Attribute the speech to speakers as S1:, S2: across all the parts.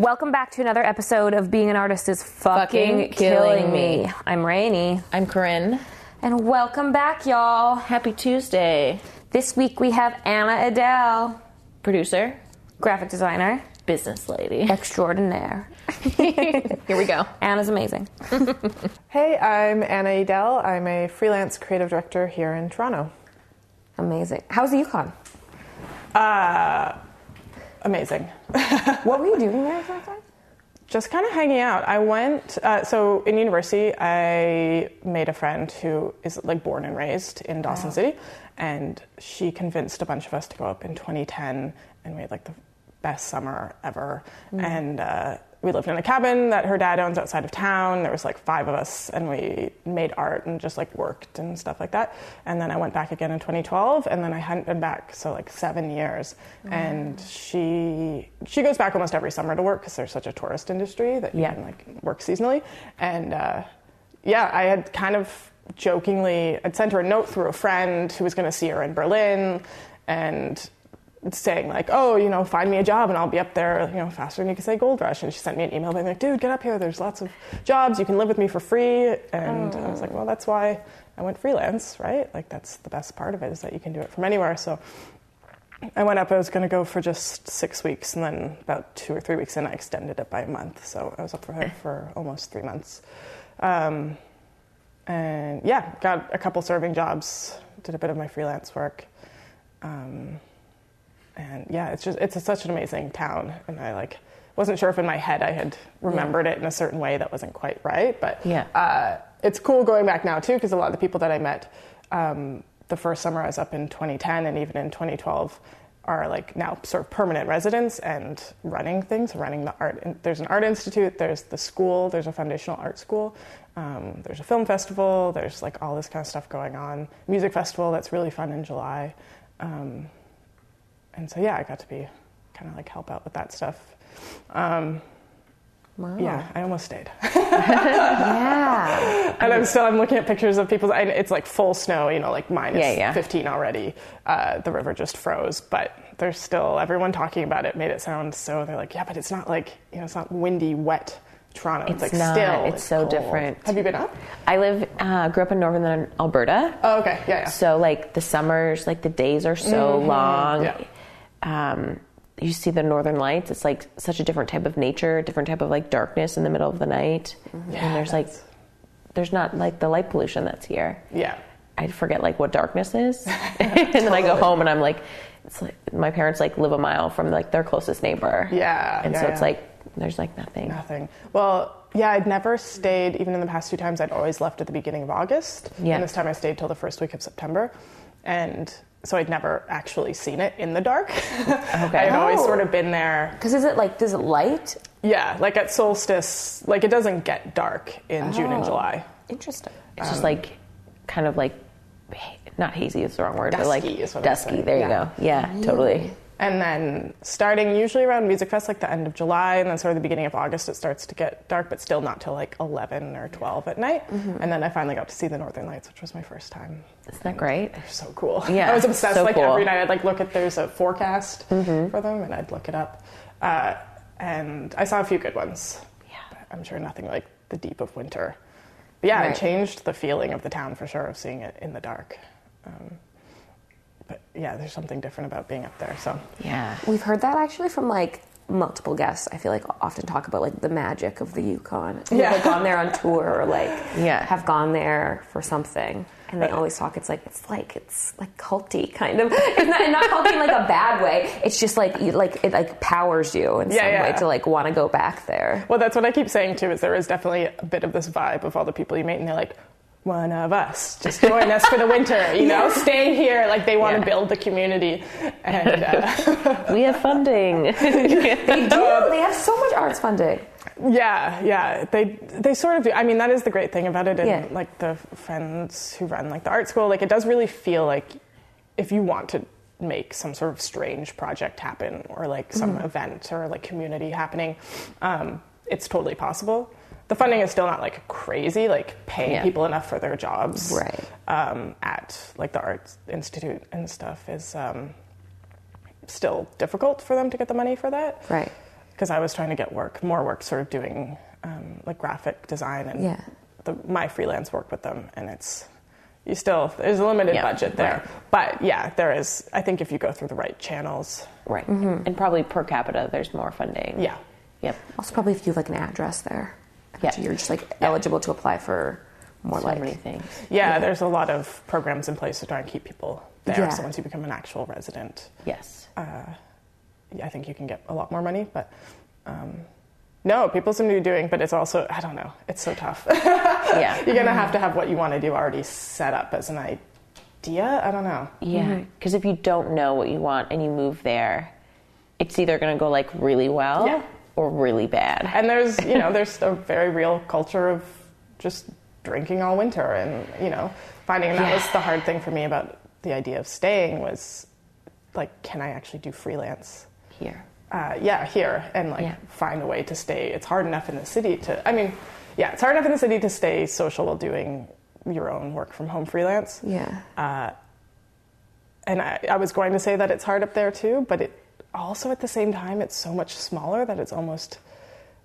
S1: Welcome back to another episode of Being an Artist is Fucking,
S2: Fucking
S1: Killing,
S2: Killing
S1: me.
S2: Me.
S1: I'm Rainey.
S2: I'm Corinne.
S1: And welcome back, y'all.
S2: Happy Tuesday.
S1: This week we have Anna Adele,
S2: Producer,
S1: graphic designer
S2: business lady.
S1: extraordinaire.
S2: Here we go.
S1: Anna's amazing.
S3: Hey, I'm Anna Edel. I'm a freelance creative director here in Toronto.
S1: Amazing. How's the Yukon?
S3: Uh, amazing.
S1: What were you doing there exactly?
S3: Just kind of hanging out. I went, uh, so in university, I made a friend who is like born and raised in Dawson City, and she convinced a bunch of us to go up in 2010, and we had like the best summer ever. And uh, we lived in a cabin that her dad owns outside of town. There was like five of us, and we made art and just like worked and stuff like that. And then I went back again in 2012, and then I hadn't been back so like seven years. And she she goes back almost every summer to work because there's such a tourist industry that you
S2: Yeah.
S3: can like work seasonally. And uh, yeah, I had kind of jokingly I'd sent her a note through a friend who was going to see her in Berlin, and saying like, oh, you know, find me a job and I'll be up there, you know, faster than you can say gold rush. And she sent me an email being like, dude, get up here. There's lots of jobs. You can live with me for free. And I was like, well, that's why I went freelance, right? Like that's the best part of it is that you can do it from anywhere. So I went up. I was going to go for just six weeks, and then about two or three weeks in, I extended it by a month. So I was up for for almost three months. Um, and yeah, got a couple serving jobs. Did a bit of my freelance work. Um, and yeah, it's just it's a, such an amazing town, and I like wasn't sure if in my head I had remembered it in a certain way that wasn't quite right, but
S2: Yeah.
S3: uh, it's cool going back now too because a lot of the people that I met um, the first summer I was up in 2010 and even in 2012 are like now sort of permanent residents and running things, running the art. There's an art institute, there's the school, there's a foundational art school, um, there's a film festival, there's like all this kind of stuff going on. Music festival that's really fun in July. Um, and so yeah, I got to be kind of like help out with that stuff. Um, Yeah, I almost stayed,
S1: Yeah.
S3: and I'm still I'm looking at pictures of people. and It's like full snow, you know, like minus
S2: Yeah, yeah.
S3: 15 already. Uh, the river just froze, but there's still everyone talking about it. Made it sound so. They're like, yeah, but it's not like you know, it's not windy, wet Toronto. It's,
S2: It's
S3: like
S2: not.
S3: still.
S2: It's so
S3: cold.
S2: different.
S3: Have you been up?
S2: I live, uh, grew up in northern Alberta.
S3: Oh, okay, yeah, yeah.
S2: So like the summers, like the days are so long.
S3: yeah.
S2: Um, you see the northern lights. It's like such a different type of nature, different type of like darkness in the middle of the night.
S3: Yeah,
S2: and there's like, there's not like the light pollution that's here.
S3: yeah.
S2: I forget like what darkness is, and then I go home and I'm like, it's like my parents like live a mile from like their closest neighbor.
S3: Yeah,
S2: and
S3: yeah,
S2: so it's
S3: yeah.
S2: like there's like nothing.
S3: Nothing. Well, yeah, I'd never stayed, even in the past two times, I'd always left at the beginning of August.
S2: Yeah.
S3: And this time I stayed till the first week of September. And so I'd never actually seen it in the dark.
S2: Okay.
S3: I'd always
S1: Oh.
S3: sort of been there.
S1: Because is it like, does it light?
S3: Yeah, like at solstice, like it doesn't get dark in June and
S1: Oh.
S3: July.
S1: Interesting.
S2: It's
S3: Um,
S2: just like kind of like not hazy is the wrong word, but like
S3: Dusky is what I'm
S2: dusky.
S3: saying.
S2: There you go. Yeah, totally.
S3: And then starting usually around Music Fest, like the end of July, and then sort of the beginning of August, it starts to get dark, but still not till like 11 or 12 at night.
S2: Mm-hmm.
S3: And then I finally got to see the Northern Lights, which was my first time.
S2: Isn't that great?
S3: They're so cool.
S2: Yeah,
S3: I was obsessed.
S2: so
S3: like
S2: cool. Mm-hmm.
S3: every night, I'd like look at there's a forecast for them, and I'd look it up. Uh, and I saw a few good ones.
S2: Yeah.
S3: I'm sure nothing like the deep of winter. But yeah,
S1: Right.
S3: it changed the feeling of the town for sure of seeing it in the dark. Um, but yeah, there's something different about being up there. So
S2: Yeah.
S1: We've heard that actually from like multiple guests. I feel like often talk about like the magic of the Yukon.
S3: Yeah.
S1: have gone there on tour or like
S2: Yeah.
S1: have gone there for something. And they uh, always talk. It's like it's like it's like culty kind of. It's not not culty in like a bad way. It's just like you, like it like powers you in
S3: Yeah,
S1: some
S3: yeah.
S1: way to like want to go back there.
S3: Well, that's what I keep saying too. Is there is definitely a bit of this vibe of all the people you meet, and they're like, "One of us, just join us for the winter." You know, stay here. Like they want
S2: Yeah.
S3: to build the community, and uh,
S2: We have funding.
S1: They do. They have so much arts funding.
S3: yeah, yeah, they they sort of do. I mean, that is the great thing about it, and
S1: Yeah.
S3: like the friends who run like the art school, like it does really feel like if you want to make some sort of strange project happen or like some event or like community happening, um, it's totally possible. The funding is still not like crazy, like paying
S2: Yeah.
S3: people enough for their jobs
S1: Right.
S3: um, at like the Arts Institute and stuff is um, still difficult for them to get the money for that
S1: Right.
S3: because I was trying to get work, more work, sort of doing um, like graphic design and
S1: Yeah.
S3: the, my freelance work with them, and it's you still there's a limited
S2: Yeah,
S3: budget there,
S2: right.
S3: but yeah, there is. I think if you go through the right channels,
S2: Right. And probably per capita, there's more funding.
S3: yeah,
S2: Yep.
S1: Also, probably if you have like an address there,
S2: Yeah.
S1: you're just like eligible to apply for more
S2: So
S1: like
S2: many things.
S3: yeah, There's a lot of programs in place to try and keep people there.
S1: Yeah.
S3: So once you become an actual resident,
S2: Yes.
S3: yeah, I think you can get a lot more money, but. Um, no, people seem to be doing, but it's also I don't know. It's so tough.
S2: yeah.
S3: You're gonna have to have what you want to do already set up as an idea. I don't know.
S2: Yeah, because if you don't know what you want and you move there, it's either going to go like really well
S3: Yeah.
S2: Or really bad.
S3: And there's you know there's a very real culture of just drinking all winter, and you know finding that
S2: Yeah.
S3: was the hard thing for me about the idea of staying was like, can I actually do freelance?
S2: Here.
S3: uh, yeah, here and like
S2: Yeah.
S3: find a way to stay. It's hard enough in the city to, I mean, yeah, it's hard enough in the city to stay social while doing your own work from home freelance.
S1: yeah.
S3: And I, I was going to say that it's hard up there too, but it also at the same time, it's so much smaller that it's almost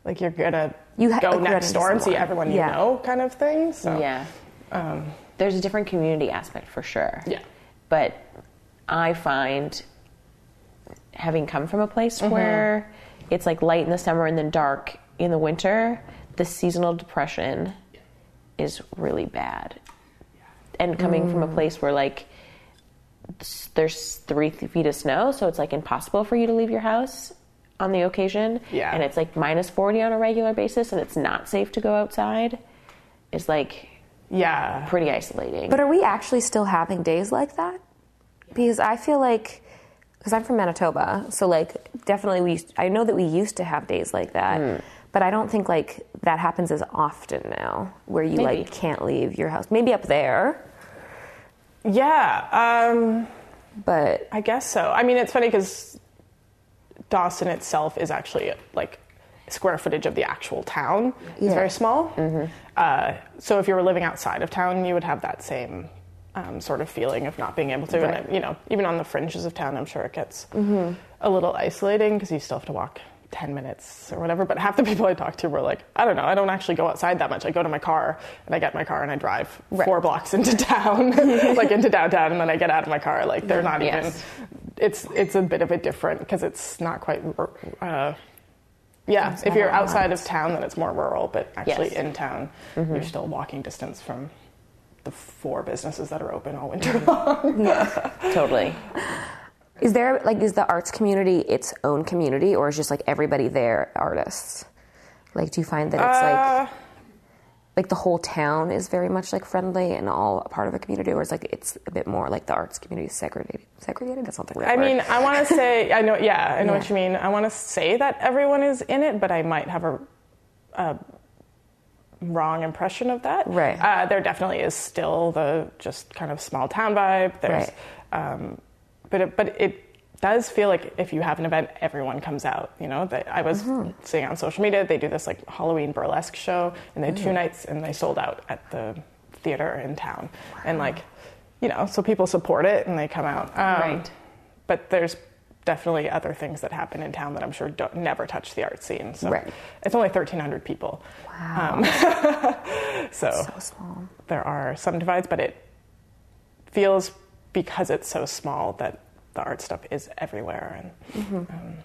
S3: like you're gonna
S1: You ha-
S3: go next door and see everyone you know, kind of thing. So
S2: Yeah. There's a different community aspect for sure.
S3: Yeah.
S2: But I find having come from a place
S3: Mm-hmm.
S2: where it's like light in the summer and then dark in the winter, the seasonal depression is really bad. And coming from a
S3: Mm.
S2: place where like there's three feet of snow, so it's like impossible for you to leave your house on the occasion.
S3: Yeah.
S2: And it's like minus 40 on a regular basis and it's not safe to go outside. It's like
S3: yeah,
S2: pretty isolating.
S1: But are we actually still having days like that? Because I feel like, because I'm from Manitoba, so like definitely we. Used, I know that we used to have days like that,
S2: Hmm.
S1: but I don't think like that happens as often now, where you
S2: Maybe.
S1: like can't leave your house. Maybe up there,
S3: yeah. Um,
S1: but
S3: I guess so. I mean, it's funny because Dawson itself is actually like square footage of the actual town is
S1: Yeah.
S3: very small. Uh, so if you were living outside of town, you would have that same um, sort of feeling of not being able to.
S1: Right.
S3: And you know, even on the fringes of town, I'm sure it gets a little isolating because you still have to walk. 10 minutes or whatever, but half the people I talk to were like, I don't know, I don't actually go outside that much. I go to my car and I get my car and I drive four blocks into town, like into downtown, and then I get out of my car. Like, they're not even it's it's a bit of a different because it's not quite. Uh, yeah,
S1: It's
S3: if you're outside of town, then it's more rural. But actually,
S2: Yes. Mm-hmm.
S3: in town, you're still walking distance from the four businesses that are open all winter long.
S2: yeah, totally.
S1: is there like is the arts community its own community, or is just like everybody there artists? Like, do you find that it's like
S3: Uh,
S1: like the whole town is very much like friendly and all a part of a community, or is like it's a bit more like the arts community is segregated? Segregated? That's not the real
S3: I
S1: word.
S3: mean, I want to say, I know, yeah, I know what you mean. I want to say that everyone is in it, but I might have a, a wrong impression of that.
S1: Right.
S3: Uh, there definitely is still the just kind of small town vibe. There's, um, but it, but it does feel like if you have an event, everyone comes out. You know, that I was
S1: Mm-hmm.
S3: seeing on social media, they do this like Halloween burlesque show, and they had
S1: Mm.
S3: two nights, and they sold out at the theater in town, and like, you know, so people support it and they come out. Um,
S2: Right.
S3: But there's definitely other things that happen in town that I'm sure don't, never touch the art scene. So
S1: Right.
S3: it's only 1,300 people.
S1: Wow.
S3: So,
S1: so small.
S3: there are some divides, but it feels because it's so small that the art stuff is everywhere. And mm-hmm.
S2: um,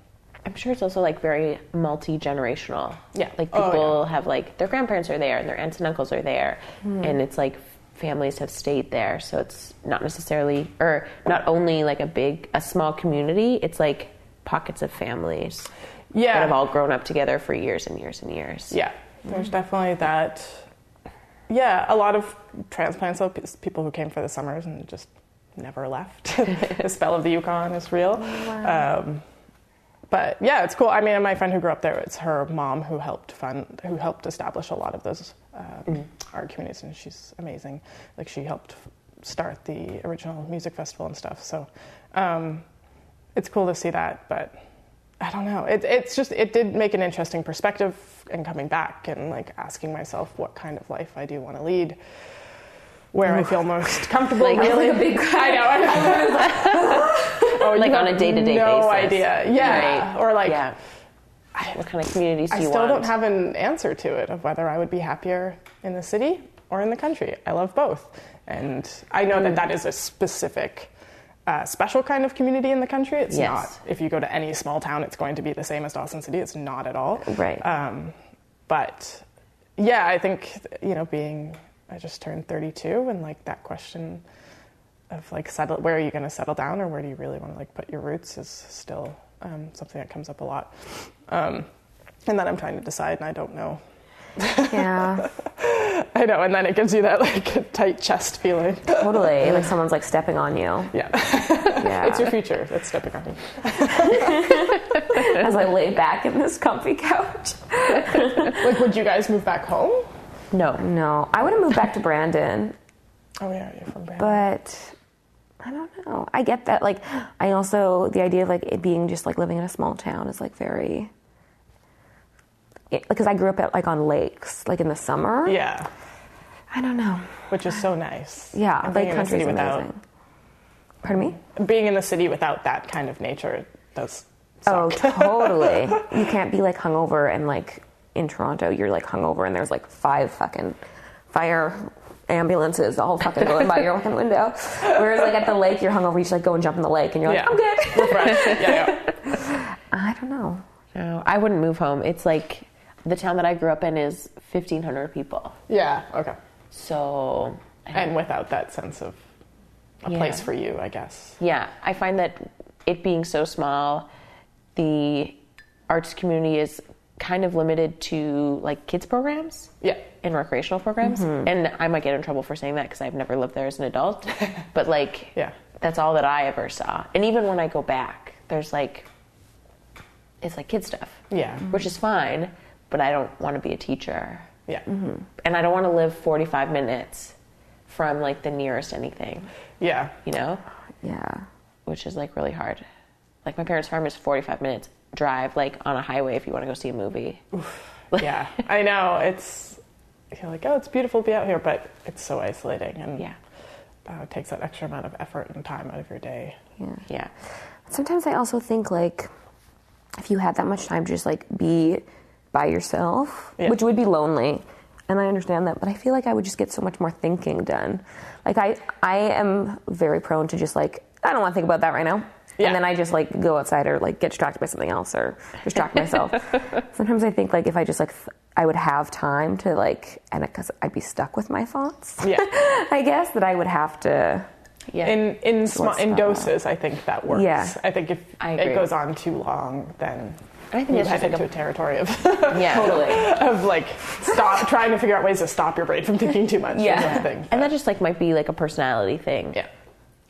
S2: I'm sure it's also like very multi generational.
S3: Yeah.
S2: Like
S3: Oh,
S2: people have like their grandparents are there and their aunts and uncles are there.
S3: Hmm.
S2: And it's like families have stayed there. So it's not necessarily, or not only like a big, a small community, it's like pockets of families
S3: yeah,
S2: that have all grown up together for years and years and years.
S3: yeah, there's hmm. definitely that. Yeah, a lot of transplants, though, pe- people who came for the summers and just never left. the spell of the Yukon is real. Um, but yeah, it's cool. I mean, my friend who grew up there, it's her mom who helped fund, who helped establish a lot of those um, art communities, and she's amazing. Like she helped start the original music festival and stuff. So um, it's cool to see that, but I don't know. It, it's just it did make an interesting perspective and coming back and like asking myself what kind of life I do want to lead, where I feel most comfortable.
S2: Like-
S3: really,
S1: Like a big
S3: I know. I know. oh,
S2: Like on a day-to-day basis.
S3: no idea. Yeah,
S2: Right.
S3: or like
S2: yeah. What kind of communities do you want?
S3: I still don't have an answer to it of whether I would be happier in the city or in the country. I love both. And I know that that is a specific, uh, special kind of community in the country. It's
S2: Yes.
S3: not, if you go to any small town, it's going to be the same as Dawson City. It's not at all.
S1: Right.
S3: Um, but yeah, I think, you know, being, I just turned 32 and like that question of like settle, where are you going to settle down or where do you really want to like put your roots is still um, something that comes up a lot. Um, and then I'm trying to decide and I don't know.
S1: Yeah,
S3: I know, and then it gives you that like tight chest feeling.
S1: totally. Like someone's like stepping on you.
S3: Yeah,
S1: Yeah.
S3: it's your future that's stepping on you.
S1: As I lay back in this comfy couch.
S3: Like, would you guys move back home?
S2: No.
S1: No, I would have moved back to Brandon,
S3: Oh yeah, you're from Brandon.
S1: but I don't know. I get that. Like, I also the idea of like it being just like living in a small town is like very. Because I grew up at like on lakes, like in the summer.
S3: yeah,
S1: I don't know.
S3: which is so nice.
S1: Yeah,
S3: And
S1: lake
S3: the
S1: country's
S3: city without
S1: amazing. Pardon me?
S3: being in the city without that kind of nature does.
S1: Oh, totally. you can't be like hungover and like in Toronto, you're like hungover and there's like five fucking fire ambulances all fucking going by your fucking window. Whereas like at the lake, you're hungover, you just like go and jump in the lake and you're like,
S3: Yeah.
S1: I'm good.
S3: Refresh. yeah, yeah.
S1: I don't know.
S2: No, I wouldn't move home. It's like the town that I grew up in is 1,500 people.
S3: Yeah. Okay.
S2: So,
S3: And without that sense of a
S2: Yeah.
S3: place for you, I guess.
S2: yeah, I find that it being so small, the arts community is kind of limited to like kids programs
S3: Yeah.
S2: and recreational programs. Mm-hmm. And I might get in trouble for saying that because I've never lived there as an adult. but like,
S3: Yeah.
S2: that's all that I ever saw. And even when I go back, there's like, it's like kid stuff.
S3: Yeah.
S2: Which is fine, but I don't want to be a teacher.
S3: Yeah. Mm-hmm.
S2: And I don't want to live 45 minutes from like the nearest anything,
S3: Yeah.
S2: you know?
S1: Yeah.
S2: Which is like really hard. Like my parents' farm is 45 minutes drive, like on a highway if you want to go see a movie.
S3: yeah, I know. It's you're like, oh, it's beautiful to be out here, but it's so isolating, and
S2: Yeah.
S3: uh, it takes that extra amount of effort and time out of your day.
S1: Yeah.
S2: Yeah.
S1: Sometimes I also think like if you had that much time to just like be by yourself,
S3: Yeah.
S1: which would be lonely. And I understand that, but I feel like I would just get so much more thinking done. Like I I am very prone to just like I don't want to think about that right now.
S3: Yeah.
S1: And then I just like go outside or like get distracted by something else or distract myself. Sometimes I think like if I just like th- I would have time to like and because I'd be stuck with my thoughts.
S3: Yeah.
S1: I guess that I would have to
S2: Yeah.
S3: In in small, in
S1: stuff.
S3: doses, I think that works.
S1: Yeah.
S3: I think if
S2: I
S3: it goes on too long, then
S2: I think
S3: you
S2: it's
S3: head
S2: just like
S3: into
S2: a-
S3: a territory of
S2: yeah.
S1: totally.
S3: of like stop trying to figure out ways to stop your brain from thinking too much.
S1: Yeah.
S2: And that just like might be like a personality thing.
S3: yeah,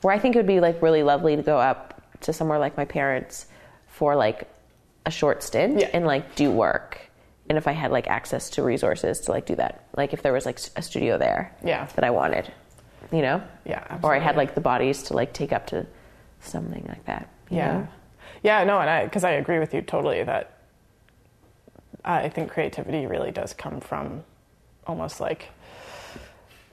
S2: Where I think it would be like really lovely to go up to somewhere like my parents for like a short stint
S3: Yeah.
S2: and like do work. And if I had like access to resources to like do that, like if there was like a studio there
S3: Yeah.
S2: that I wanted, you know?
S3: Yeah,
S2: Or I had like the bodies to like take up to something like that.
S3: yeah,
S2: know?
S3: yeah. No, and I because I agree with you totally that I think creativity really does come from almost like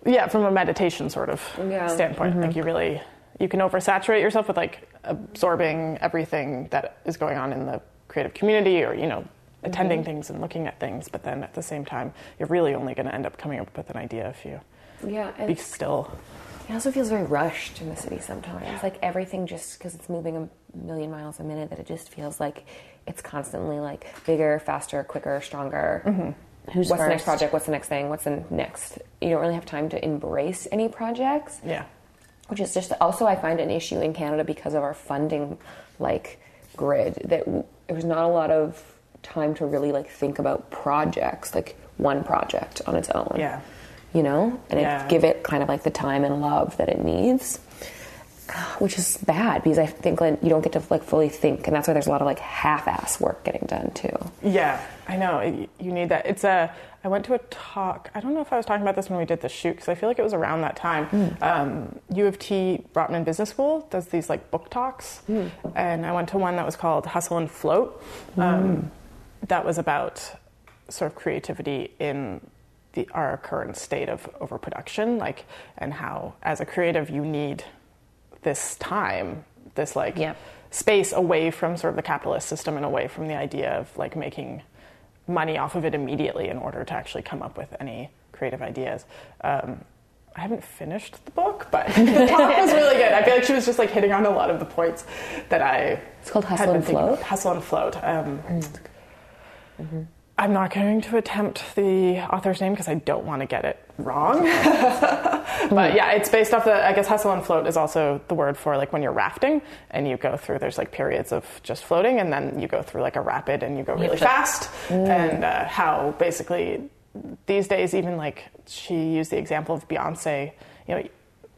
S3: yeah from a meditation sort of
S1: Yeah.
S3: standpoint. Like mm-hmm. you really you can oversaturate yourself with like absorbing everything that is going on in the creative community or you know attending mm-hmm. things and looking at things but then at the same time you're really only going to end up coming up with an idea if you
S1: Yeah.
S3: be still
S1: It also feels very rushed in the city sometimes. Like everything just because it's moving a million miles a minute, that it just feels like it's constantly like bigger, faster, quicker, stronger. Mm-hmm.
S2: Who's
S1: What's the next project? What's the next thing? What's the next? You don't really have time to embrace any projects,
S3: yeah
S1: which is just also I find an issue in Canada because of our funding like grid that w- there's not a lot of time to really like think about projects, like one project on its own.
S3: Yeah.
S1: You know, and
S3: Yeah.
S1: give it kind of like the time and love that it needs, which is bad because I think like you don't get to like fully think, and that's why there's a lot of like half-ass work getting done too.
S3: Yeah, I know. You need that. It's a. I went to a talk. I don't know if I was talking about this when we did the shoot because I feel like it was around that time. Um, U of T Rotman Business School does these like book talks, and I went to one that was called Hustle and Float. Um, That was about sort of creativity in the our current state of overproduction, like, and how as a creative you need this time, this like
S2: Yeah.
S3: space away from sort of the capitalist system and away from the idea of like making money off of it immediately in order to actually come up with any creative ideas. Um, I haven't finished the book, but the talk was really good. I feel like she was just like hitting on a lot of the points that I.
S1: It's called
S3: had
S1: Hustle
S3: been
S1: and Float?
S3: Hustle and Float. Um, I'm not going to attempt the author's name because I don't want to get it wrong. but yeah, it's based off the. I guess hustle and float is also the word for like when you're rafting and you go through. There's like periods of just floating, and then you go through like a rapid and you go really fast. And uh, how basically these days, even like she used the example of Beyonce. You know,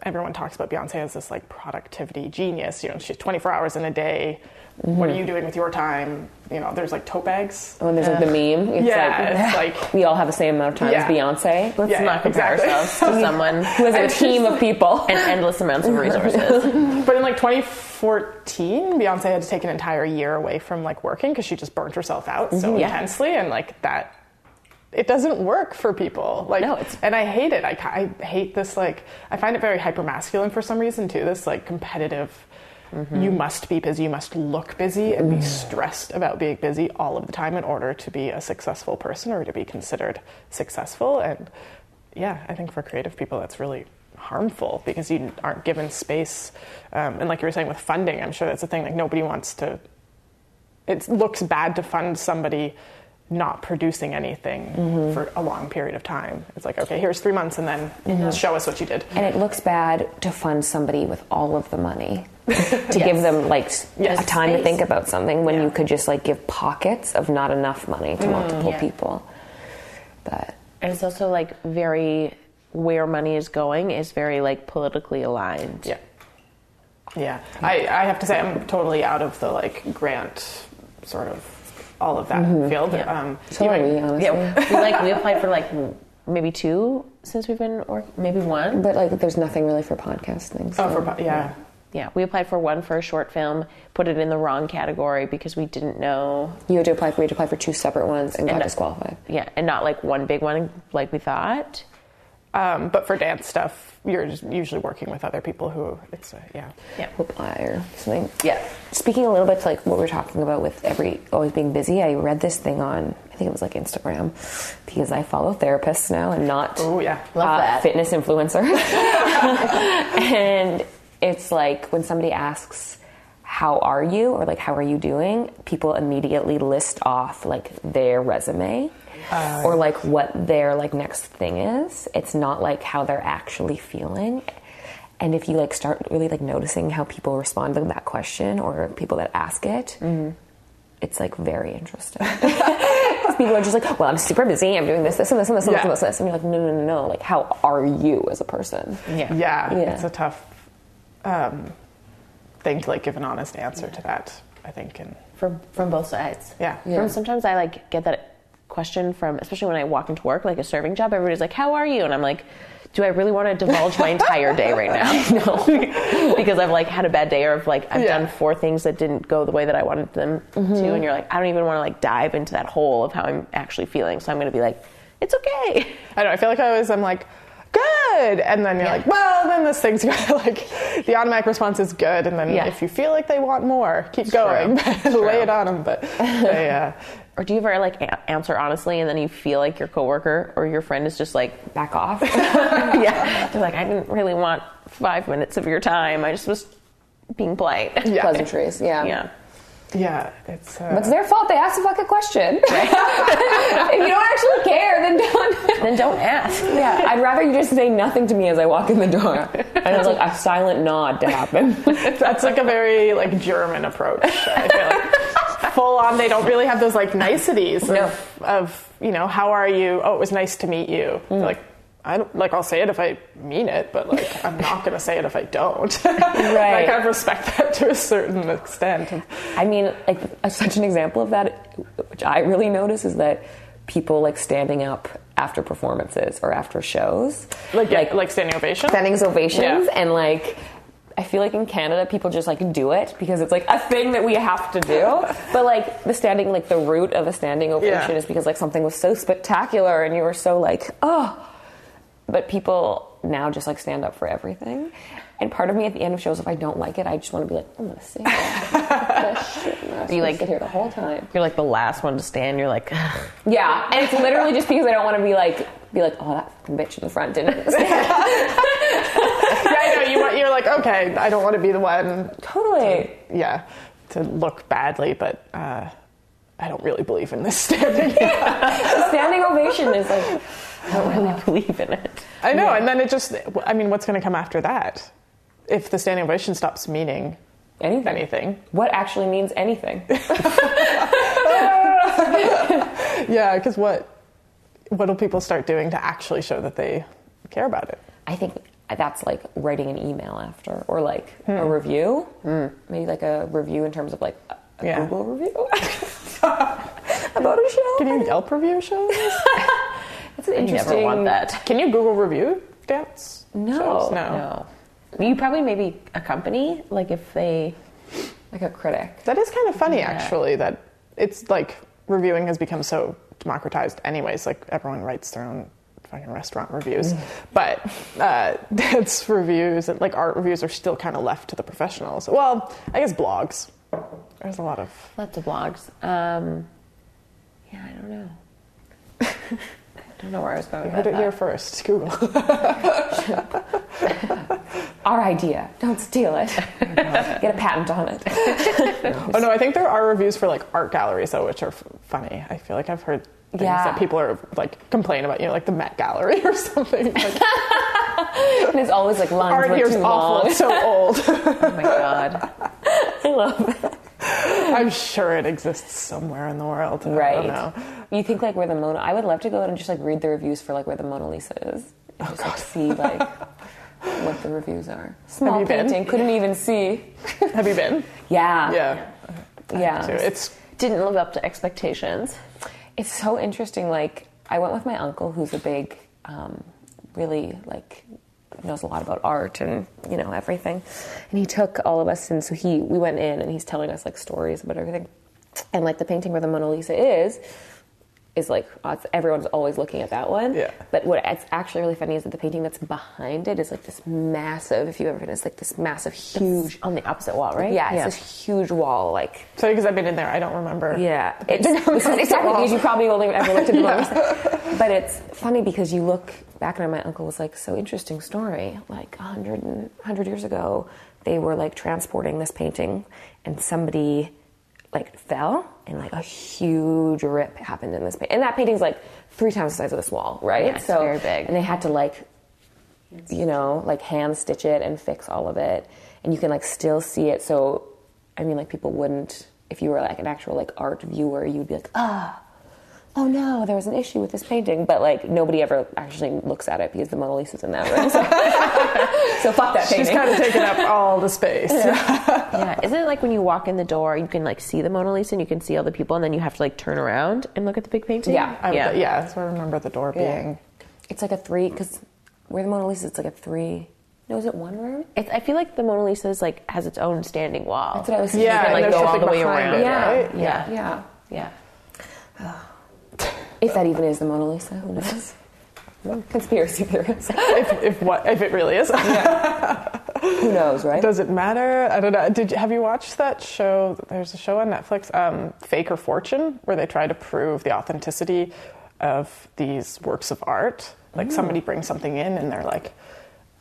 S3: everyone talks about Beyonce as this like productivity genius. You know, she's 24 hours in a day. What are you mm-hmm. doing with your time? You know, there's like tote bags.
S1: Oh, and there's like the meme. It's
S3: Yeah,
S1: like,
S3: it's like-
S1: we all have the same amount of time
S3: Yeah.
S1: as Beyonce.
S2: Let's
S3: Yeah,
S2: not compare
S3: exactly.
S2: ourselves to someone
S1: Who has a team of people.
S2: and endless amounts of resources.
S3: But in like 2014, Beyonce had to take an entire year away from like working because she just burnt herself out so mm-hmm.
S2: Yeah.
S3: intensely, and like that, it doesn't work for people. Like,
S2: No, it's-
S3: and I hate it. I, I hate this. Like, I find it very hyper masculine for some reason too. This like competitive. Mm-hmm. You must be busy. You must look busy and be mm. stressed about being busy all of the time in order to be a successful person or to be considered successful. And yeah, I think for creative people, that's really harmful because you aren't given space. Um, and like you were saying with funding, I'm sure that's a thing. Like nobody wants to. It looks bad to fund somebody not producing anything mm-hmm. for a long period of time. It's like, okay, here's three months, and then show us what you did.
S1: And it looks bad to fund somebody with all of the money to give them like
S3: Yes.
S1: a time to think about something when
S3: Yeah.
S1: you could just like give pockets of not enough money to multiple
S2: Yeah.
S1: people. But
S2: And it's also like very where money is going is very like politically aligned.
S3: Yeah. Yeah. I, I have to say, I'm totally out of the like grant sort of all of that field.
S2: Yeah.
S3: Um,
S1: so are we, honestly.
S2: Yeah, we like we applied for like maybe two since we've been or maybe one.
S1: But like, there's nothing really for podcasting. So.
S3: Oh, for, po- yeah.
S2: Yeah, we applied for one for a short film, put it in the wrong category because we didn't know.
S1: you had to apply for. We had to apply for two separate ones and got
S2: And-
S1: disqualified.
S2: Yeah, and not like one big one like we thought.
S3: Um, but for dance stuff, you're usually working with other people who it's, uh, yeah.
S2: Yeah.
S1: apply or something.
S2: Yeah.
S1: Speaking a little bit to like what we we're talking about with every always being busy, I read this thing on I think it was like Instagram because I follow therapists now and not
S3: Oh, yeah.
S2: Love
S1: uh,
S2: that.
S1: fitness influencers. and it's like when somebody asks how are you or like how are you doing, people immediately list off like their resume uh, or like what their like next thing is. It's not like how they're actually feeling. And if you like start really like noticing how people respond to that question or people that ask it, mm-hmm. it's like very interesting people are just like, well, I'm super busy. I'm doing this, this, and this, and this, and this,
S3: Yeah.
S1: and this, and this. And you're like, no, no, no, no. Like, how are you as a person?
S2: Yeah.
S3: Yeah,
S1: Yeah.
S3: it's a tough um, thing to like give an honest answer to that. I think, and
S2: From from both sides.
S3: Yeah.
S1: Yeah.
S2: From sometimes I like get that question from especially when I walk into work, like a serving job, everybody's like, How are you? And I'm like, do I really want to divulge my entire day right now? No. because I've like had a bad day or I've like I've
S3: Yeah.
S2: done four things that didn't go the way that I wanted them to and you're like, I don't even want to like dive into that hole of how I'm actually feeling. So I'm gonna be like, It's okay.
S3: I don't know. I feel like I always I'm like good, and then you're like, well, then this thing's good. like the automatic response is good, and then
S2: Yeah.
S3: if you feel like they want more, keep going, lay it on them. But they, uh,
S2: Or do you ever like a- answer honestly and then you feel like your coworker or your friend is just like
S1: Back off.
S2: yeah. They're like, I didn't really want five minutes of your time. I just was being polite.
S3: yeah,
S1: Pleasantries. Yeah.
S2: Yeah.
S3: Yeah, it's. Uh,
S1: But it's their fault. They asked a fucking question. if you don't actually care, then don't.
S2: Then don't ask.
S1: yeah, I'd rather you just say nothing to me as I walk in the door. And it's like a silent nod to happen.
S3: That's like a very like German approach. I feel like full on. They don't really have those like niceties of, of you know how are you? Oh, it was nice to meet you.
S1: Mm.
S3: Like I don't like I'll say it if I mean it, but like I'm not gonna say it if I don't.
S1: Right.
S3: like I kind of respect that to a certain extent.
S1: I mean, like such an example of that, which I really notice, is that people like standing up after performances or after shows,
S3: Like like, like standing ovation.
S1: standing ovations,
S3: Yeah.
S1: and like. I feel like in Canada, people just like do it because it's like a thing that we have to do. But like the standing, like the root of a standing ovation
S3: Yeah.
S1: is because like something was so spectacular and you were so like, oh. But people now just like stand up for everything. And part of me at the end of shows, if I don't like it, I just want to be like, I'm gonna sing.
S2: You like-
S1: sit here the whole time?
S2: You're like the last one to stand. You're like,
S1: Yeah, and it's literally just because I don't want to be like, be like, oh, that fucking bitch in the front didn't. stand."
S3: yeah, I know. You want, you're like, okay, I don't want to be the one,
S1: totally.
S3: yeah, to look badly, but uh, I don't really believe in this standing.
S1: Standing ovation is like,
S2: I don't really believe in it.
S3: I know, and then it just, I mean, what's going to come after that? If the standing ovation stops meaning
S1: anything.
S3: anything.
S1: What actually means anything?
S3: Yeah, because what, what will people start doing to actually show that they care about it?
S1: I think that's like writing an email after, or like a hmm. review. Hmm. Maybe like a review in terms of like a a
S3: Yeah.
S1: Google review about a show.
S3: Can you Yelp review shows?
S1: It's an interesting.
S2: never want that.
S3: Can you Google review dance
S1: No,
S3: shows? No.
S2: No. You probably maybe a company, like if they.
S1: Like a critic.
S3: That is kind of funny,
S2: Yeah.
S3: actually, that it's like reviewing has become so democratized, anyways. Like everyone writes their own fucking restaurant reviews. But uh, dance reviews and like art reviews are still kind of left to the professionals. Well, I guess blogs. There's a lot of.
S2: Lots of blogs. Um, yeah, I don't know. I don't know where I was going
S3: You heard it
S2: that.
S3: here first. Google.
S1: Our idea. Don't steal it. Get a patent on it.
S3: oh no, I think there are reviews for like art galleries though, which are f- funny. I feel like I've heard things
S1: Yeah.
S3: that people are like complain about, you know, like the Met Gallery or something. Like,
S1: and it's always like lines
S3: art
S1: were too
S3: awful.
S1: long.
S3: It's so old.
S2: Oh my god.
S1: I love that.
S3: I'm sure it exists somewhere in the world. I
S1: Right.
S3: don't know.
S1: You think like where the Mona? I would love to go and just like read the reviews for like where the Mona Lisa is. And just like see like what the reviews are. Small
S3: you been?
S1: painting, couldn't even see.
S3: Have you been?
S1: Yeah,
S3: Yeah.
S1: yeah.
S3: So it's
S2: Didn't live up to expectations.
S1: It's so interesting. Like, I went with my uncle, who's a big, um, really like knows a lot about art and you know everything. And he took all of us, and so he we went in, and he's telling us like stories about everything. And like the painting where the Mona Lisa is, is like it's- everyone's always looking at that one.
S3: Yeah.
S1: But what it's actually really funny is that the painting that's behind it is like this massive. If you've ever been, it's like this massive, huge.
S2: On the opposite wall, right?
S1: Yeah, it's this huge wall, like
S3: so because I've been in there, I don't remember.
S1: yeah, it's, is exactly because you probably only ever looked at the Mona But it's funny because you look back and my uncle was like, so interesting story. Like 100, and, 100 years ago, they were like transporting this painting and somebody like fell and like a huge rip happened in this painting. And that painting's like three times the size of this wall, right?
S2: Yeah, it's very big.
S1: And they had to like you know, like hand stitch it and fix all of it. And you can like still see it. So, I mean, like people wouldn't, if you were like an actual like art viewer, you'd be like, ah, oh no, there was an issue with this painting. But like nobody ever actually looks at it because the Mona Lisa's in that room. So, so fuck that painting.
S3: She's kind of taken up all the space.
S2: Yeah. Isn't it like when you walk in the door, you can like see the Mona Lisa and you can see all the people, and then you have to like turn around and look at the big painting?
S1: Yeah.
S3: I,
S2: yeah.
S3: yeah. So I remember the door being.
S1: It's like a three, because where the Mona Lisa, it's like a three. No, is it one room?
S2: It's, I feel like the Mona Lisa is like has its own standing wall.
S1: That's what I was thinking.
S3: Yeah,
S2: can, like,
S3: and
S2: go all the way around.
S3: it,
S1: Yeah.
S3: right?
S2: Yeah.
S1: Yeah.
S2: Yeah.
S1: If that even is the Mona Lisa, who knows? Conspiracy theorists.
S3: If, if what if it really is?
S1: who knows, right?
S3: Does it matter? I don't know. Did you, have you watched that show? There's a show on Netflix, um, Fake or Fortune, where they try to prove the authenticity of these works of art. Like somebody brings something in and they're like,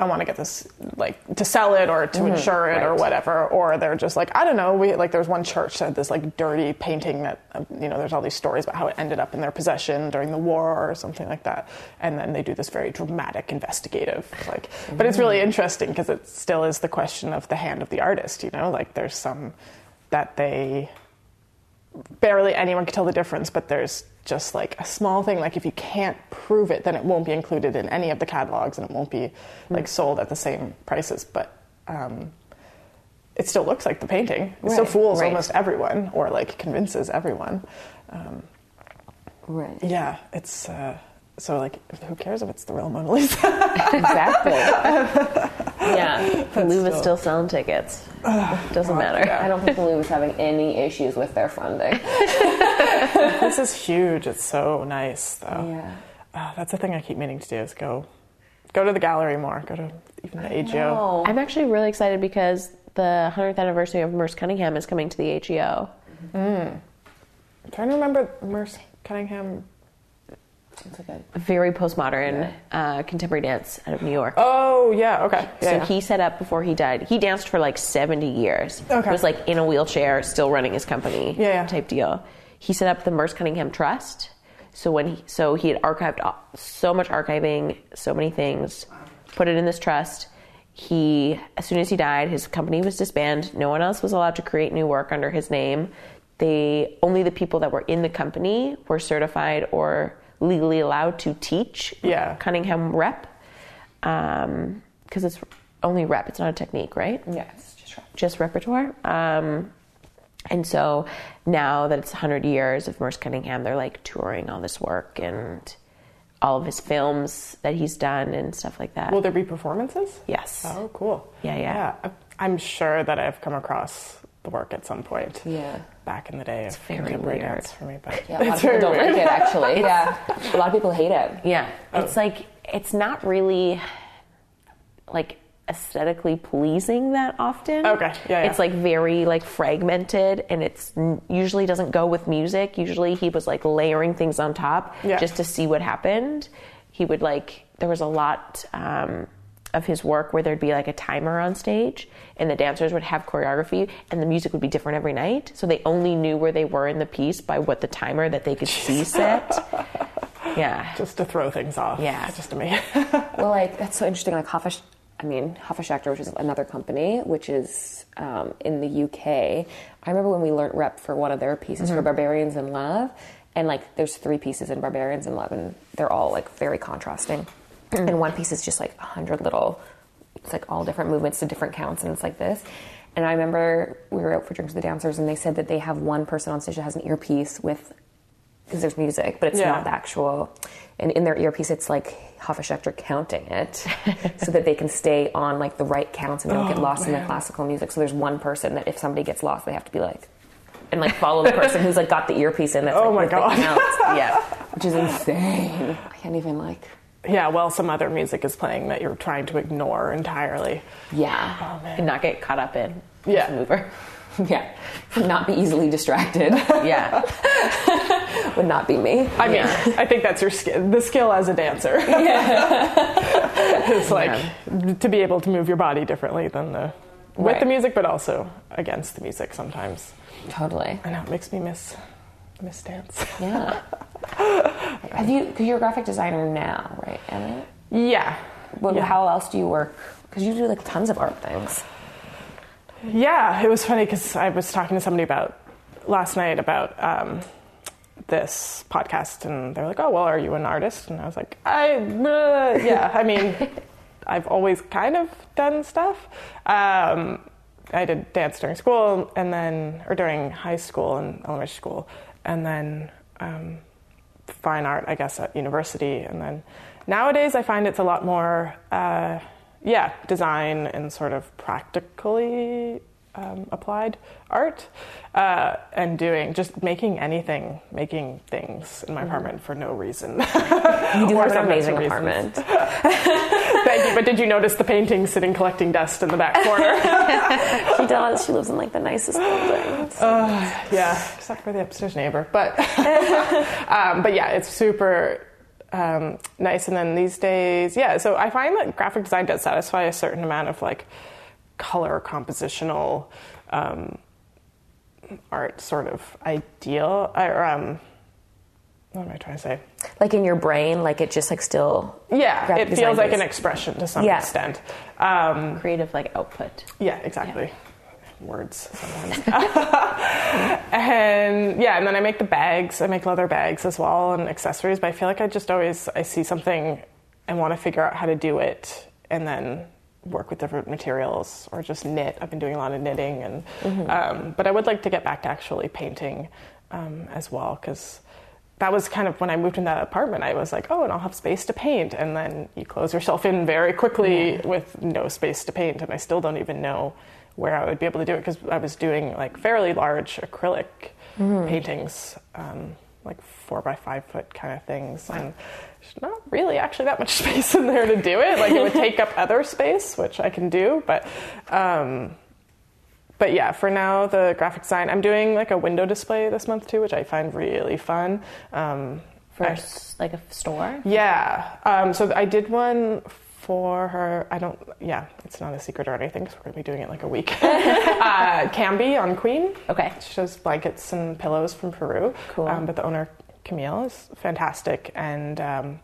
S3: I want to get this like to sell it or to insure it or whatever. Or they're just like, I don't know. We like there's one church that had this like dirty painting that um, you know. There's all these stories about how it ended up in their possession during the war or something like that. And then they do this very dramatic investigative like. But it's really interesting because it still is the question of the hand of the artist. You know, like there's some that they barely anyone can tell the difference, but there's just like a small thing. Like if you can't prove it, then it won't be included in any of the catalogs and it won't be like sold at the same prices. But um, it still looks like the painting. It still fools
S1: right.
S3: almost everyone or like convinces everyone. Um,
S1: Right.
S3: yeah, it's uh, so like who cares if it's the real Mona Lisa?
S1: Exactly.
S2: Yeah. The Louvre's still selling tickets. Doesn't matter.
S1: I don't think the Louvre's having any issues with their funding.
S3: this is huge. It's so nice though.
S1: Yeah.
S3: Uh, that's the thing I keep meaning to do is go go to the gallery more. Go to even the AGO.
S2: I'm actually really excited because the 100th anniversary of Merce Cunningham is coming to the AGO.
S3: I'm trying to remember Merce Cunningham.
S1: It's like a,
S2: very postmodern uh, contemporary dance out of New York.
S3: Oh yeah, okay. Yeah,
S2: so
S3: yeah.
S2: he set up before he died. He danced for like 70 years.
S3: Okay.
S2: Was like in a wheelchair, still running his company.
S3: Yeah, yeah.
S2: Type deal. He set up the Merce Cunningham Trust. So when he, so he had archived so much archiving, so many things, put it in this trust. He, as soon as he died, his company was disbanded. No one else was allowed to create new work under his name. They only the people that were in the company were certified or legally allowed to teach
S3: Yeah.
S2: Cunningham rep because it's only rep. It's not a technique, right?
S1: yeah, it's just right.
S2: Just repertoire. Um, and so now that it's 100 years of Merce Cunningham, they're like touring all this work and all of his films that he's done and stuff like that.
S3: Will there be performances?
S2: yes.
S3: Oh, cool.
S2: Yeah, yeah.
S3: I- I'm sure that I've come across the work at some point.
S1: Yeah.
S3: Back in the day, it's
S2: very
S3: contemporary
S2: weird.
S3: dance for me, but
S1: Yeah, a lot
S3: it's
S1: of people don't
S3: weird.
S1: like it actually. yeah, a lot of people hate it.
S2: Yeah. It's like, it's not really like aesthetically pleasing that often.
S3: Okay, yeah, yeah.
S2: It's like very like fragmented and it's usually doesn't go with music. Usually he was like layering things on top
S3: Yeah.
S2: just to see what happened. He would like, there was a lot um, of his work where there'd be like a timer on stage and the dancers would have choreography and the music would be different every night. So they only knew where they were in the piece by what the timer that they could see set. Yeah.
S3: Just to throw things off.
S2: Yeah.
S3: Just to me.
S1: Well, like that's so interesting. Like Hoffa, I mean Hofesh Shechter, which is another company, which is um, in the UK. I remember when we learned rep for one of their pieces for Barbarians in Love, and like there's three pieces in Barbarians in Love, and they're all like very contrasting. and one piece is just like a hundred little, it's like all different movements to different counts, and it's like this. And I remember we were out for drinks with the dancers, and they said that they have one person on stage that has an earpiece with because there's music, but it's
S3: Yeah.
S1: not the actual. And in their earpiece, it's like Hofesh Shechter counting it, so that they can stay on like the right counts and don't get
S3: Oh,
S1: lost in the classical music. So there's one person that if somebody gets lost, they have to be like, and like follow the person who's like got the earpiece in. That's
S3: Oh
S1: like,
S3: my God.
S2: Yeah.
S1: which is insane. I can't even like.
S3: Yeah, well, some other music is playing that you're trying to ignore entirely.
S1: Yeah, oh,
S2: And not get caught up in.
S3: Yeah.
S2: Mover.
S1: yeah. Not be easily distracted
S2: Yeah.
S1: would not be me.
S3: I mean, I think that's your skill, the skill as a dancer. yeah, it's like to be able to move your body differently than the with
S1: Right.
S3: the music, but also against the music sometimes.
S1: Totally.
S3: I know it makes me miss miss dance.
S1: Yeah. Have you? Because you're a graphic designer now, right, Emily?
S3: Yeah.
S1: But
S3: Yeah.
S1: how else do you work? Because you do like tons of art things.
S3: Yeah, it was funny because I was talking to somebody about last night about um, this podcast, and they were like, "Oh, well, are you an artist?" And I was like, "I, uh, yeah, I mean, I've always kind of done stuff. Um, I did dance during school, and then, or during high school and elementary school, and then um, fine art, I guess, at university, and then nowadays I find it's a lot more, uh, yeah, design and sort of practically um, applied art, uh, and doing just making anything, making things in my apartment for no reason.
S1: You do have an amazing apartment.
S3: Thank you. But did you notice the painting sitting collecting dust in the back corner?
S1: She does. She lives in like the nicest building.
S3: yeah, except for the upstairs neighbor. But um, but yeah, it's super um, nice. And then these days, yeah. So I find that graphic design does satisfy a certain amount of like color compositional um, art sort of ideal. Or um, what am I trying to say?
S1: Like in your brain, like it just like still.
S3: Yeah,
S1: graphic
S3: it feels like an expression to some
S1: Yeah.
S3: extent. Um,
S2: Creative like output.
S3: Yeah, exactly. Words sometimes. and yeah, and then I make the bags. I make leather bags as well and accessories. But I feel like I just always I see something and want to figure out how to do it, and then work with different materials or just knit. I've been doing a lot of knitting, and um, but I would like to get back to actually painting um, as well because that was kind of when I moved in that apartment. I was like, oh, and I'll have space to paint. And then you close yourself in very quickly with no space to paint. And I still don't even know where I would be able to do it because I was doing like fairly large acrylic paintings, um, like four by five foot kind of things, and there's not really actually that much space in there to do it. Like it would take up other space, which I can do, but. Um, but yeah, for now, the graphic design, I'm doing like a window display this month too, which I find really fun. Um,
S2: For
S3: I-
S2: like a store?
S3: yeah. Um, so I did one for her. I don't. Yeah, it's not a secret or anything because we're gonna be doing it like a week. uh, Camby on Queen.
S2: Okay.
S3: She does blankets and pillows from Peru.
S2: Cool.
S3: Um, but the owner Camille is fantastic, and um,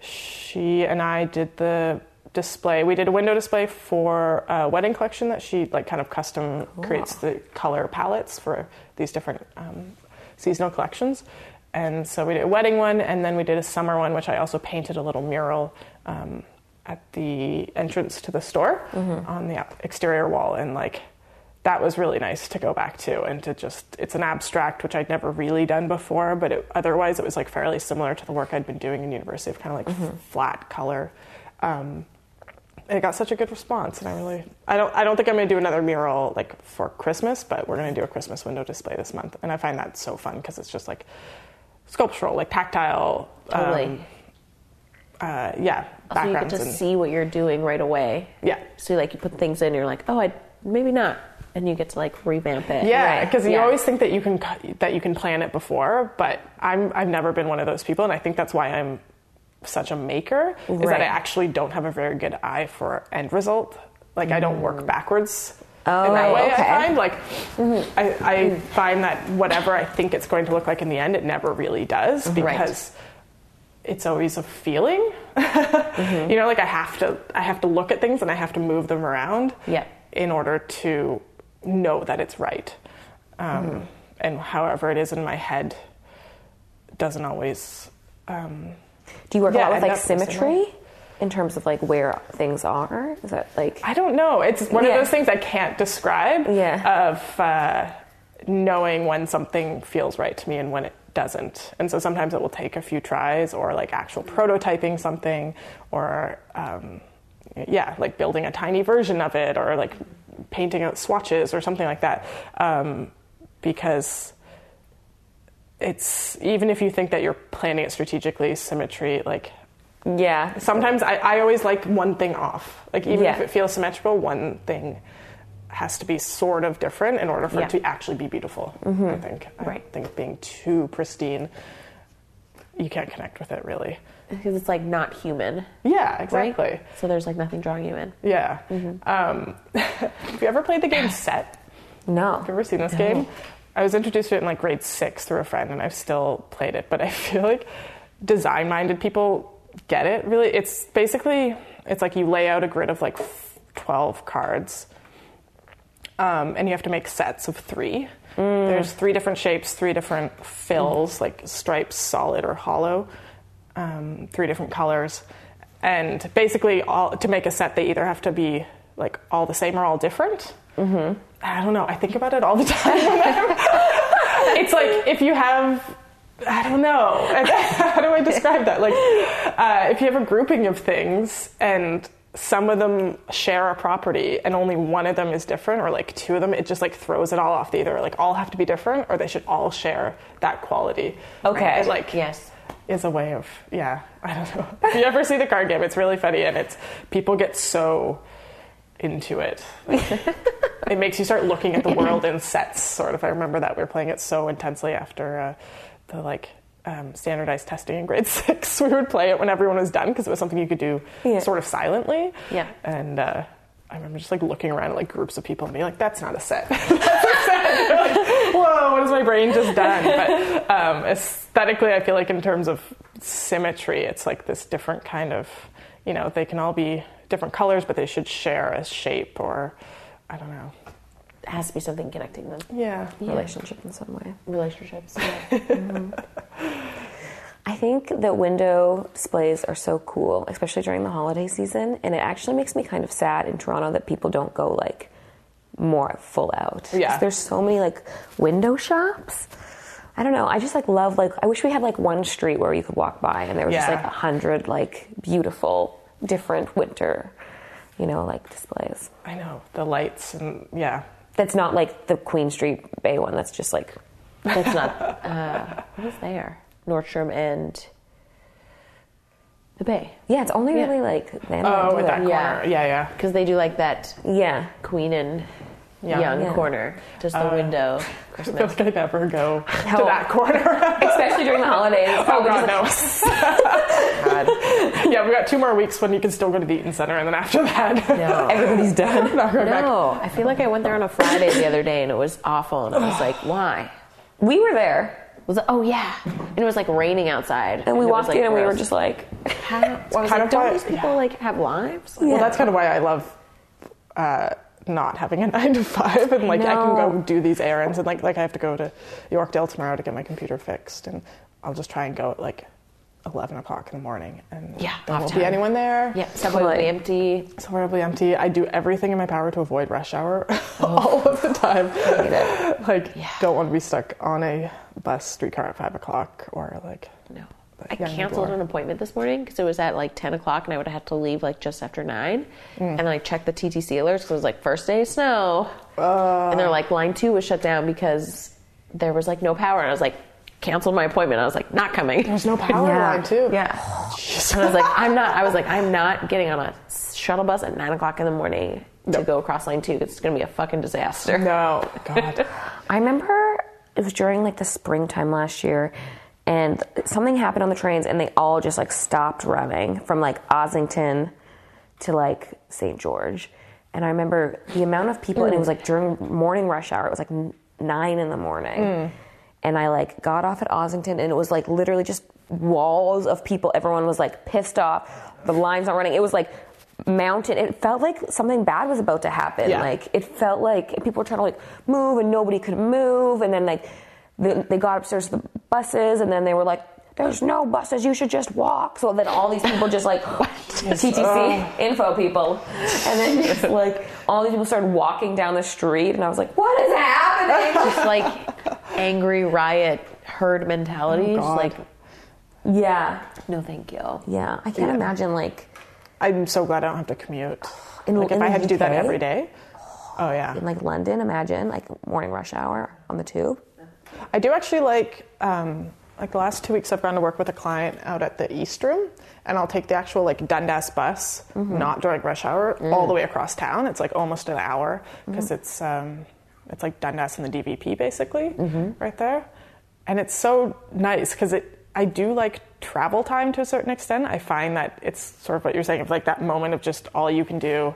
S3: she and I did the display. We did a window display for a wedding collection that she like kind of custom creates the color palettes for these different um, seasonal collections. And so we did a wedding one, and then we did a summer one, which I also painted a little mural um, at the entrance to the store on the exterior wall, and like that was really nice to go back to and to just it's an abstract which i'd never really done before but it, otherwise it was like fairly similar to the work i'd been doing in university of kind of like f- flat color. Um, it got such a good response and i really i don't i don't think i'm going to do another mural like for christmas but we're going to do a christmas window display this month. And i find that so fun because it's just like sculptural like tactile
S2: Totally.
S3: um, uh, yeah
S2: So you get
S3: backgrounds
S2: to
S3: and
S2: see what you're doing right away.
S3: yeah.
S2: So like you put things in, you're like, oh, I maybe not, and you get to like revamp it.
S3: Yeah,
S2: Right.
S3: because you
S2: Yeah.
S3: always think that you can that you can plan it before, but I'm I've never been one of those people, and I think that's why I'm such a maker is that I actually don't have a very good eye for end result. Like I don't work mm. backwards. Oh, in
S1: Oh,
S3: that way,
S1: okay.
S3: I find like I, I find that whatever I think it's going to look like in the end, it never really does mm-hmm. because it's always a feeling. Mm-hmm. You know, like I have to I have to look at things and I have to move them around
S2: Yeah.
S3: in order to know that it's right. Um, And however it is in my head doesn't always. Um,
S1: Do you work
S3: Yeah,
S1: a lot with like symmetry in terms of like where things are? Is that like
S3: I don't know. It's one
S1: Yeah.
S3: of those things I can't describe.
S1: Yeah.
S3: Of uh, knowing when something feels right to me and when it doesn't. And so sometimes it will take a few tries or like actual prototyping something or um, yeah, like building a tiny version of it or like painting out swatches or something like that. Um, because it's even if you think that you're planning it strategically, symmetry like
S1: yeah?
S3: sometimes I, I always like one thing off. Like even if it feels symmetrical, one thing has to be sort of different in order for
S2: Yeah.
S3: it to actually be beautiful. I think. I
S2: Right.
S3: think being too pristine, you can't connect with it really.
S2: Because it's like not human,
S3: Yeah,
S2: right?
S3: exactly.
S2: So there's like nothing drawing you in.
S3: Yeah.
S2: Mm-hmm.
S3: Um, have you ever played the game Set?
S1: No.
S3: Have you ever seen this game? I was introduced to it in like grade six through a friend, and I've still played it. But I feel like design-minded people get it. Really, it's basically it's like you lay out a grid of like twelve cards, um, and you have to make sets of three. There's three different shapes, three different fills, like stripes, solid or hollow, um, three different colors, and basically all to make a set they either have to be like all the same or all different. Mm-hmm. I don't know. I think about it all the time. it's like if you have I don't know. How do I describe that? Like, uh, if you have a grouping of things and some of them share a property and only one of them is different, or like two of them, it just like throws it all off. They either like all have to be different, or they should all share that quality.
S1: Okay.
S3: It, like
S2: Yes.
S3: Is a way of yeah. I don't know. If you ever see the card game, it's really funny, and it's people get so into it. Like, it makes you start looking at the world in sets. Sort of. I remember that we were playing it so intensely after uh, the like um, standardized testing in grade six. We would play it when everyone was done because it was something you could do
S1: Yeah.
S3: sort of silently.
S2: Yeah.
S3: And uh, I remember just like looking around at like groups of people and being like, "That's not a set." That's a set. You're like, Whoa! What has my brain just done? But um, aesthetically, I feel like in terms of symmetry, it's like this different kind of. You know, they can all be different colors, but they should share a shape or I don't know.
S2: It has to be something connecting them.
S3: Yeah.
S1: Relationship in some way.
S2: Relationships. Yeah.
S1: I think that window displays are so cool, especially during the holiday season, and it actually makes me kind of sad in Toronto that people don't go like more full out.
S3: Yeah.
S1: there's so many like window shops. I don't know. I just like love like I wish we had like one street where you could walk by and there was just like a hundred like beautiful different winter, you know, like displays.
S3: I know the lights and yeah.
S1: That's not like the Queen Street Bay one. That's just like
S2: That's not. Uh, what is there? Nordstrom and the Bay
S1: Yeah, it's only
S2: Yeah.
S1: really like them.
S3: Oh,
S1: that
S3: with that corner.
S2: Yeah.
S3: Yeah, yeah.
S2: because they do like that
S1: Yeah.
S2: Queen and
S3: Yeah.
S2: Yonge
S1: Yeah.
S2: corner, just the window.
S3: I feel
S2: Christmas.
S3: like I never go to that corner.
S1: Especially during the holidays.
S3: oh god, no.
S2: God.
S3: yeah, we got two more weeks when you can still go to the Eaton Center, and then after that,
S2: No.
S1: Everybody's done.
S3: not going back.
S2: No, I feel like I went there on a Friday the other day and it was awful, and I was like, why?
S1: We were there.
S2: Was it, oh yeah, and it was like raining outside,
S1: And we
S2: it
S1: walked
S2: like,
S1: in and we were just like,
S2: How, I was
S3: kind
S2: like,
S3: of
S2: don't
S3: why-
S2: these people
S3: yeah.
S2: like have lives?
S3: Well, that's kind of why I love uh, not having a nine to five, and like I can go do these errands, and like like I have to go to Yorkdale tomorrow to get my computer fixed, and I'll just try and go at like eleven o'clock in the morning, and
S2: Yeah,
S3: there won't
S2: time.
S3: be anyone there.
S2: Yeah, subway will be empty.
S3: It's horribly empty. I do everything in my power to avoid rush hour oh. all of the time.
S1: hate it.
S3: Like,
S2: Yeah.
S3: don't want to be stuck on a bus, streetcar at five o'clock, or like.
S2: No. I canceled an appointment this morning because it was at like 10 o'clock and I would have had to leave like just after 9. Mm. And then I checked the TTC alerts because it was like first day of snow. Uh. and they're like, line two was shut down because there was like no power. And I was like, canceled my appointment. I was like, not coming.
S3: There's no power
S1: Yeah.
S3: line too.
S2: Yeah. Oh, and I was like, I'm not, I was like, I'm not getting on a shuttle bus at 9 o'clock in the morning to go across line two. It's going to be a fucking disaster.
S3: No, God.
S1: I remember it was during like the springtime last year, and something happened on the trains, and they all just like stopped running from like Ossington to like St. George. And I remember the amount of people, and it was like during morning rush hour. It was like nine in the morning, hmm. and I like got off at Ossington, and it was like literally just walls of people. Everyone was like pissed off. The lines aren't running. It was like mountain. It felt like something bad was about to happen.
S3: Yeah.
S1: Like it felt like people were trying to like move, and nobody could move. And then like they, they got upstairs to the buses, and then they were like. There's no buses. You should just walk. So then all these people just like TTC oh. info people, and then just like all these people started walking down the street, and I was like, "What is happening?"
S2: Just like angry riot herd mentality. Just
S3: oh,
S2: like,
S1: yeah,
S2: no, thank you.
S1: yeah. I can't imagine like
S3: I'm so glad I don't have to commute.
S1: In-
S3: like if I
S1: the
S3: had to do that every day. Oh yeah.
S1: in like London. Imagine like morning rush hour on the tube.
S3: I do actually like um, like the last two weeks I've gone to work with a client out at the East Room, and I'll take the actual like Dundas bus, not during rush hour, all the way across town. It's like almost an hour because it's um, it's like Dundas and the DVP basically right there, and it's so nice because it. I do like travel time to a certain extent. I find that it's sort of what you're saying of like that moment of just all you can do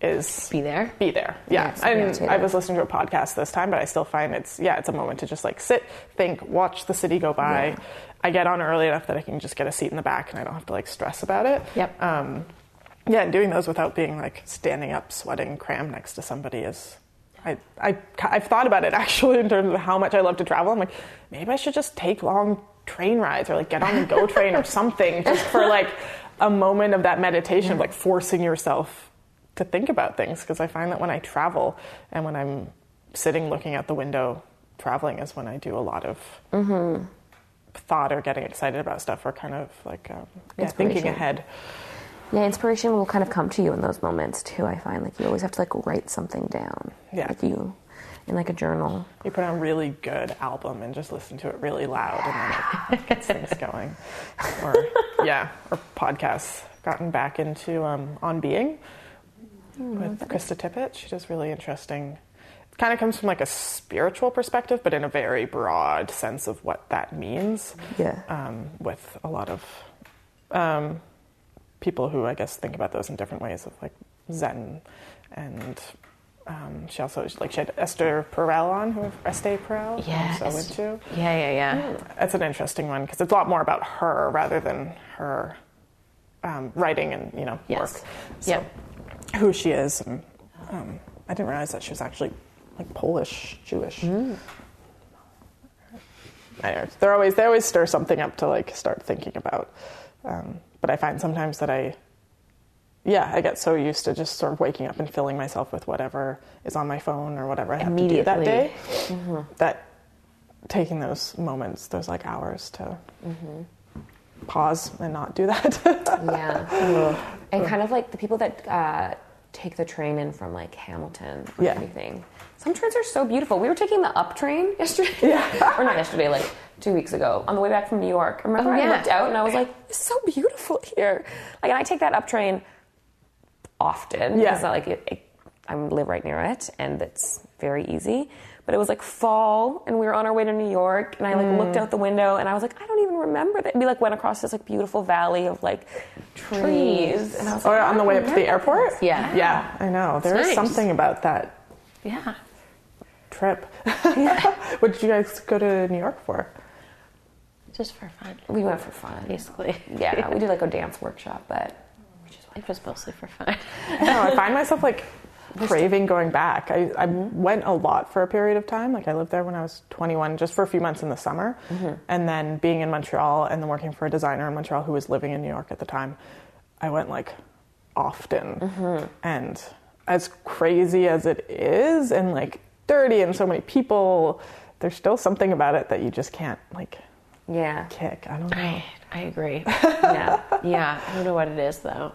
S3: is
S2: Be there.
S3: be there. Yeah,
S1: yeah,
S3: and. I was listening to a podcast this time, but I still find it's yeah, it's a moment to just like sit, think, watch the city go by. I get on early enough that I can just get a seat in the back and I don't have to like stress about it.
S2: Yep.
S3: Um, yeah, and doing those without being like standing up, sweating, crammed next to somebody is. I, I, I've thought about it actually in terms of how much I love to travel. I'm like, maybe I should just take long train rides or like get on the GO train or something just for like a moment of that meditation of like forcing yourself to think about things because I find that when I travel and when I'm sitting looking out the window traveling is when I do a lot of thought or getting excited about stuff or kind of like um, yeah, thinking ahead.
S1: Yeah, inspiration will kind of come to you in those moments too. I find like you always have to like write something down.
S3: Yeah.
S1: like you in like a journal.
S3: You put on a really good album and just listen to it really loud and then it gets things going. Or yeah, or podcasts. Gotten back into um, On Being with Krista Tippett. She does really interesting. It kind of comes from like a spiritual perspective, but in a very broad sense of what that means.
S1: Yeah.
S3: Um, with a lot of um, people who I guess think about those in different ways of like Zen and. Um, she also like she had Esther Perel on, who Esther Perel, who I'm so into.
S2: Yeah, yeah, yeah.
S3: That's an interesting one because it's a lot more about her rather than her um, writing and you know
S2: Yes.
S3: work. So,
S2: Yep.
S3: Who she is, and um, I didn't realize that she was actually like Polish Jewish. Anyways, they're always they always stir something up to like start thinking about. Um, but I find sometimes that I, yeah, I get so used to just sort of waking up and filling myself with whatever is on my phone or whatever I have to do that day.
S2: Immediately.
S3: That taking those moments, those like hours to pause and not do that.
S1: Yeah. And kind of like the people that uh, take the train in from like Hamilton or
S3: Yeah.
S1: anything. Some trains are so beautiful. We were taking the up train yesterday, or not yesterday, like two weeks ago, on the way back from New York. Remember,
S2: Oh,
S1: I
S2: yeah.
S1: looked out and I was like, "It's so beautiful here." Like, and I take that up train often
S3: Yeah.
S1: because like it, it, I live right near it, and it's very easy. But it was like fall, and we were on our way to New York, and I like looked
S3: Mm.
S1: out the window, and I was like, I don't even remember that. We like went across this like beautiful valley of like trees, and I was
S3: Oh,
S1: like,
S3: on the way up to the airport?
S1: this.
S2: Yeah.
S3: Yeah, I know. There is
S2: nice.
S3: something about that
S2: Yeah.
S3: trip. what did you guys go to New York for?
S2: Just for fun,
S1: We went for fun.
S2: basically.
S1: Yeah, we did like a dance workshop, but
S2: It was mostly for fun.
S3: I know. I find myself like craving going back. I, I went a lot for a period of time. Like I lived there when I was 21, just for a few months in the summer, mm-hmm. and then being in Montreal and then working for a designer in Montreal who was living in New York at the time. I went like often, mm-hmm. and as crazy as it is, and like dirty and so many people, there's still something about it that you just can't like
S1: yeah,
S3: kick. I don't know.
S2: I, I agree.
S1: yeah,
S2: Yeah, I don't know what it is though.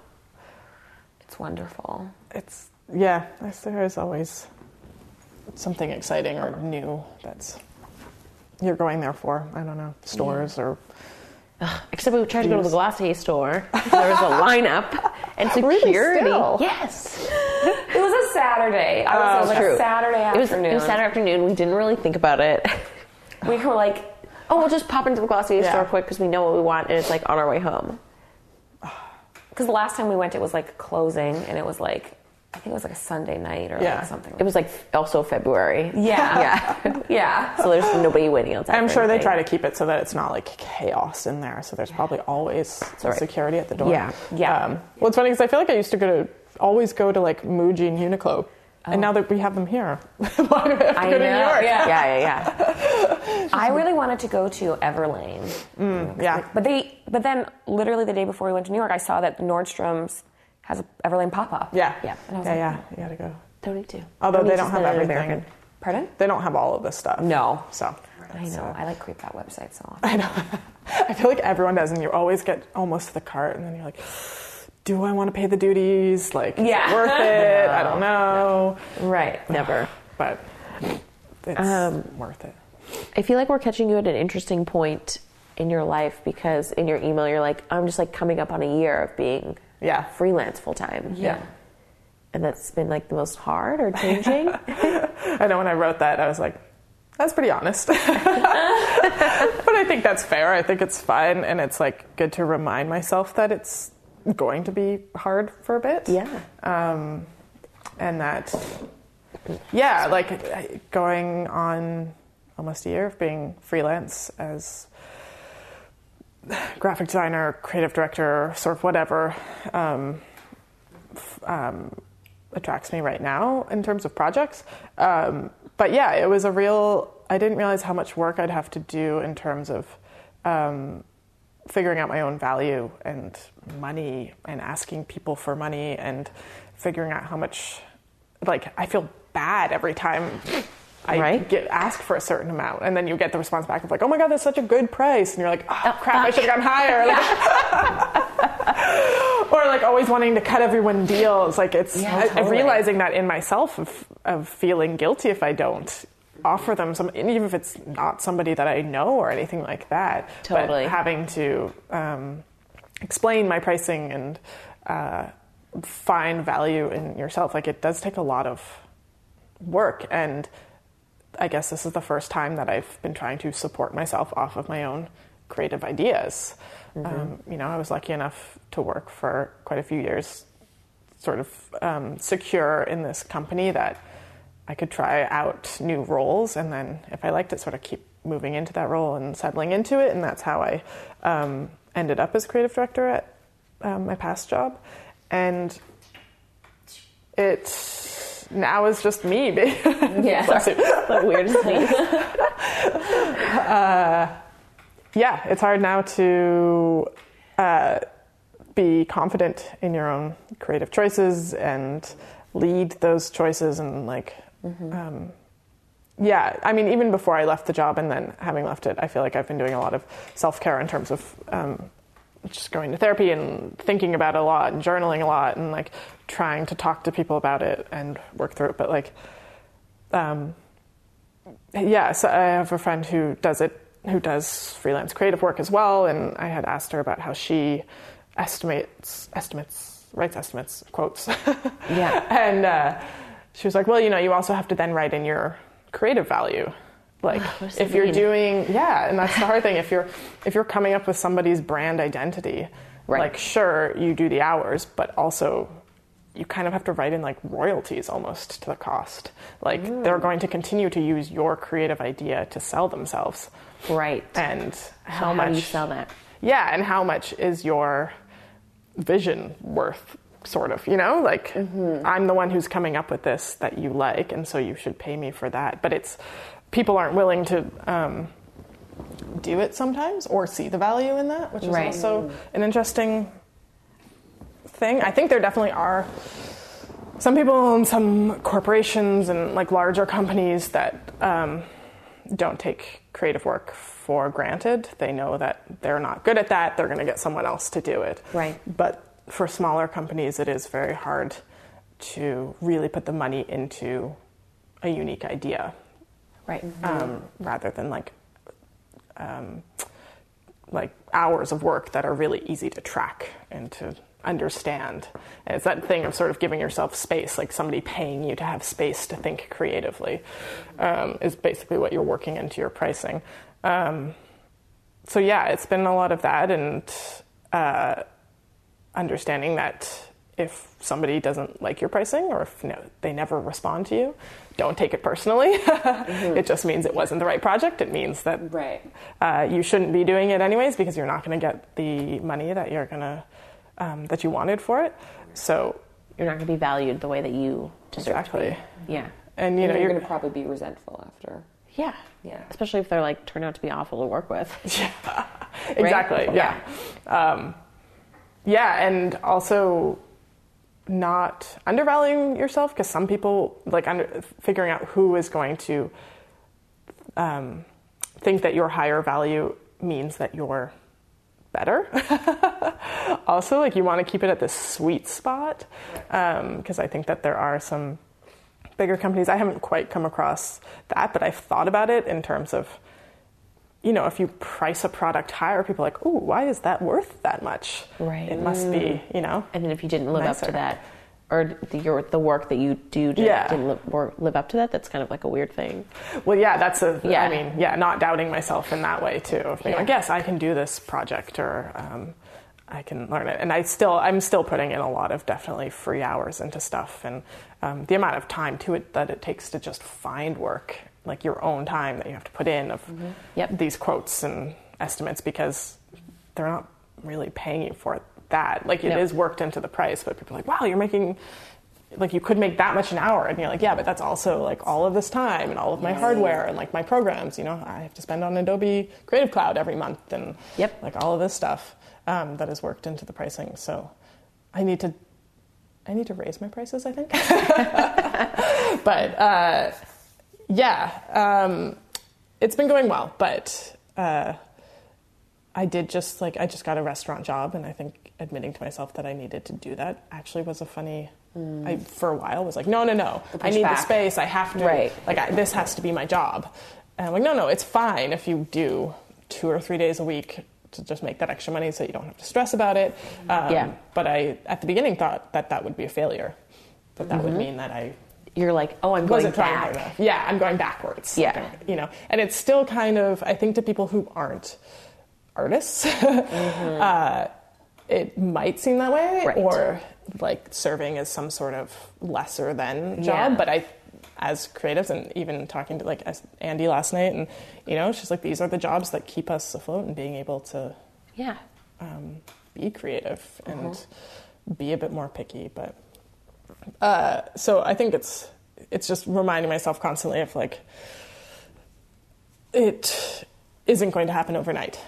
S1: it's wonderful.
S3: it's yeah there's, always something exciting or new that's you're going there for i don't know stores or
S2: Except we tried to go to the
S3: Jeez.
S2: Glossier store. There was a lineup and security.
S3: Really still?
S2: Yes,
S1: It was a Saturday. I was, oh, it was like
S2: true.
S1: a Saturday
S2: it was,
S1: afternoon.
S2: it was Saturday afternoon. We didn't really think about it.
S1: We were like,
S2: Oh, we'll just pop into the Glossier
S3: Yeah.
S2: store quick because we know what we want, and it's like on our way home.
S1: because the last time we went, it was like closing, and it was like, I think it was like a Sunday night or
S3: Yeah.
S1: like something.
S2: It was like also February.
S1: yeah,
S2: Yeah.
S1: yeah.
S2: So there's nobody waiting outside.
S3: i'm
S2: for
S3: sure they try to keep it so that it's not like chaos in there so there's probably always
S2: all right.
S3: security at the door
S2: Yeah.
S1: Yeah.
S3: um, well it's funny because i feel like i used to go to always go to like muji and uniqlo and now that we have them here why do i have to
S1: I
S3: go to new york
S1: yeah.
S2: Yeah, yeah, yeah.
S1: I really wanted to go to Everlane.
S3: yeah
S1: But they, but then literally the day before we went to New York, I saw that Nordstrom's has a Everlane pop up.
S3: yeah
S2: Yeah.
S1: And I was
S3: yeah,
S1: like,
S3: yeah you gotta go
S2: Don't need to.
S3: although
S2: Don't
S3: they don't have
S2: spend it in
S3: everything
S2: American.
S1: Pardon?
S3: they don't have all of this stuff
S1: No.
S3: so
S1: I know.
S3: so-
S1: I like creep that website so often.
S3: I know. I feel like everyone does, and you always get almost to the cart, and then you're like, "Do I want to pay the duties? Like, is it
S1: Yeah.
S3: worth it? I don't know."
S1: Right.
S2: Never.
S3: But it's
S2: Um,
S3: worth it.
S2: I feel like we're catching you at an interesting point in your life because in your email you're like, I'm just like coming up on a year of being
S3: Yeah.
S2: freelance full time.
S1: Yeah.
S2: And that's been like the most hard or changing.
S3: I know when I wrote that, I was like, "That's pretty honest," but I think that's fair. I think it's fine, and it's like good to remind myself that it's going to be hard for a bit.
S2: yeah.
S3: um, and that yeah like going on almost a year of being freelance as graphic designer creative director sort of whatever um, um, attracts me right now in terms of projects. Um, but yeah it was a real i didn't realize how much work i'd have to do in terms of um, figuring out my own value and money and asking people for money and figuring out how much like I feel bad every time I
S2: Right.
S3: get asked for a certain amount and then you get the response back of like, oh my god, that's such a good price and you're like, oh crap, I should have gone higher. Like, or like always wanting to cut everyone deals. Like it's
S1: Yeah,
S3: I, I'm
S1: totally.
S3: realizing that in myself of, of feeling guilty if I don't offer them some, even if it's not somebody that I know or anything like that.
S2: Totally.
S3: But having to um, explain my pricing and uh, find value in yourself, like it does take a lot of work. And I guess this is the first time that I've been trying to support myself off of my own creative ideas. Um, you know, I was lucky enough to work for quite a few years, sort of um, secure in this company that I could try out new roles, and then if I liked it, sort of keep moving into that role and settling into it. And that's how I um, ended up as creative director at um, my past job. And it now is just me.
S1: Yeah.
S2: The weirdest thing.
S3: yeah, it's hard now to uh, be confident in your own creative choices and lead those choices and like, um, yeah. I mean, even before I left the job and then having left it, I feel like I've been doing a lot of self care in terms of um, just going to therapy and thinking about it a lot and journaling a lot and like trying to talk to people about it and work through it. But like, um, yeah, so I have a friend who does it, who does freelance creative work as well, and I had asked her about how she estimates estimates writes estimates quotes.
S2: Yeah.
S3: and uh, she was like, well, you know, you also have to then write in your creative value. Like if
S2: that
S3: you're doing yeah, and that's the hard thing. If you're if you're coming up with somebody's brand identity,
S2: Right.
S3: like sure you do the hours, but also you kind of have to write in like royalties almost to the cost. Like
S2: Mm.
S3: they're going to continue to use your creative idea to sell themselves.
S2: Right.
S3: And how, much
S2: you sell that?
S3: Yeah, and how much is your vision worth sort of, you know? Like
S2: Mm-hmm.
S3: I'm the one who's coming up with this that you like and so you should pay me for that. But it's people aren't willing to um, do it sometimes or see the value in that, which is
S2: Right.
S3: also an interesting thing. I think there definitely are some people in some corporations and like larger companies that um, don't take creative work for granted. They know that they're not good at that. They're going to get someone else to do it.
S2: Right.
S3: But for smaller companies, it is very hard to really put the money into a unique idea
S2: Right.
S3: um, rather than like um, like hours of work that are really easy to track and to understand. And it's that thing of sort of giving yourself space, like somebody paying you to have space to think creatively, um, is basically what you're working into your pricing. Um, so yeah, it's been a lot of that and uh, understanding that if somebody doesn't like your pricing or if no, they never respond to you, don't take it personally. It just means it wasn't the right project. It means that
S1: Right.
S3: uh, you shouldn't be doing it anyways because you're not going to get the money that you're going to um, that you wanted for it. So
S2: You're not going to be valued the way that you deserve
S3: exactly,
S2: to be. Yeah.
S3: and you know
S1: know,
S3: you're,
S1: you're gonna probably be resentful after.
S2: Yeah.
S1: Yeah.
S2: Especially if they're like turned out to be awful to work with.
S3: yeah, exactly yeah um, yeah and also not undervaluing yourself because some people like under, figuring out who is going to um, think that your higher value means that you're better. Also like you want to keep it at this sweet spot because i think that there are some bigger companies. I haven't quite come across that but i've thought about it in terms of you know, if you price a product higher, people are like, ooh, why is that worth that much?
S2: Right.
S3: It must be, you know.
S2: And then if you didn't live up to that, or the, your, the work that you do
S3: Yeah.
S2: didn't live, live up to that, that's kind of like a weird thing.
S3: Well, yeah, that's a,
S2: Yeah.
S3: I mean, yeah, not doubting myself in that way too. Of being
S2: Yeah.
S3: like, yes, I can do this project, or um, I can learn it. And I still, I'm still putting in a lot of definitely free hours into stuff, and um, the amount of time to it that it takes to just find work, like your own time that you have to put in of
S2: Yep.
S3: these quotes and estimates, because they're not really paying you for that. Like it is
S2: Yep.
S3: worked into the price, but people are like, wow, you're making like you could make that much an hour and you're like yeah but that's also like all of this time and all of my hardware and like my programs you know i have to spend on adobe creative cloud every month and
S2: Yep.
S3: like all of this stuff um, that is worked into the pricing so i need to i need to raise my prices i think but uh, yeah um, it's been going well but uh, I did just like I just got a restaurant job, and I think admitting to myself that I needed to do that actually was a funny. I for a while was like, no, no, no, I need the space. I have to.
S2: Right.
S3: Like I, this has to be my job. And I'm like, no, no, it's fine if you do two or three days a week to just make that extra money, so you don't have to stress about it. Um,
S2: Yeah.
S3: But I at the beginning thought that that would be a failure. That that would mean that I
S2: You're like, oh, I'm going
S3: wasn't trying hard
S2: back.
S3: Yeah, I'm going backwards.
S2: Yeah.
S3: you know, and it's still kind of I think to people who aren't artists, uh, it might seem that way,
S2: Right.
S3: or like serving as some sort of lesser than job.
S2: Yeah.
S3: But I, as creatives, and even talking to like Andy last night, and you know, she's like, these are the jobs that keep us afloat and being able to
S2: Yeah.
S3: um, be creative and be a bit more picky. But uh, so I think it's it's just reminding myself constantly of like it isn't going to happen overnight.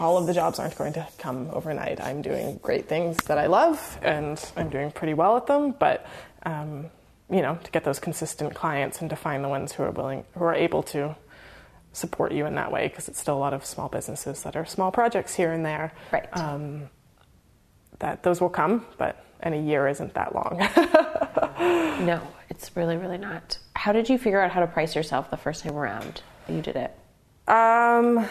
S3: All of the jobs aren't going to come overnight. I'm doing great things that I love, and I'm doing pretty well at them. But um, you know, to get those consistent clients and to find the ones who are willing, who are able to support you in that way because it's still a lot of small businesses that are small projects here and there.
S2: Right.
S3: Um, that those will come, but and a year isn't that long.
S2: No, it's really, really not. How did you figure out how to price yourself the first time around? You did it.
S3: Um,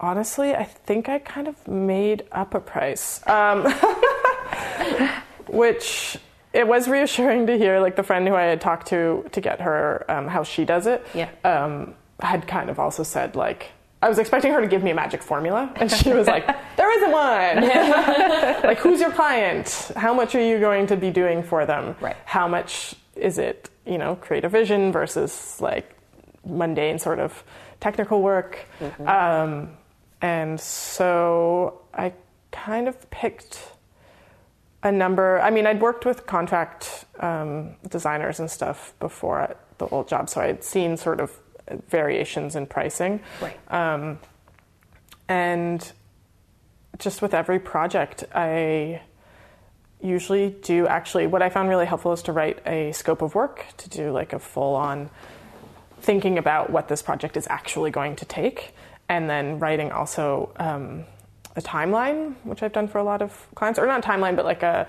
S3: honestly, I think I kind of made up a price, um, which it was reassuring to hear. Like the friend who I had talked to to get her um, how she does it,
S2: Yeah.
S3: um, had kind of also said like. I was expecting her to give me a magic formula, and she was like, "There isn't one. like, who's your client? How much are you going to be doing for them?
S2: Right.
S3: How much is it, you know, creative vision versus like mundane sort of technical work. Um, and so I kind of picked a number. I mean, I'd worked with contract um, designers and stuff before at the old job, so I'd seen sort of variations in pricing.
S2: Right.
S3: Um, and just with every project, I usually do actually what I found really helpful is to write a scope of work to do like a full on thinking about what this project is actually going to take, and then writing also um, a timeline, which I've done for a lot of clients, or not timeline, but like a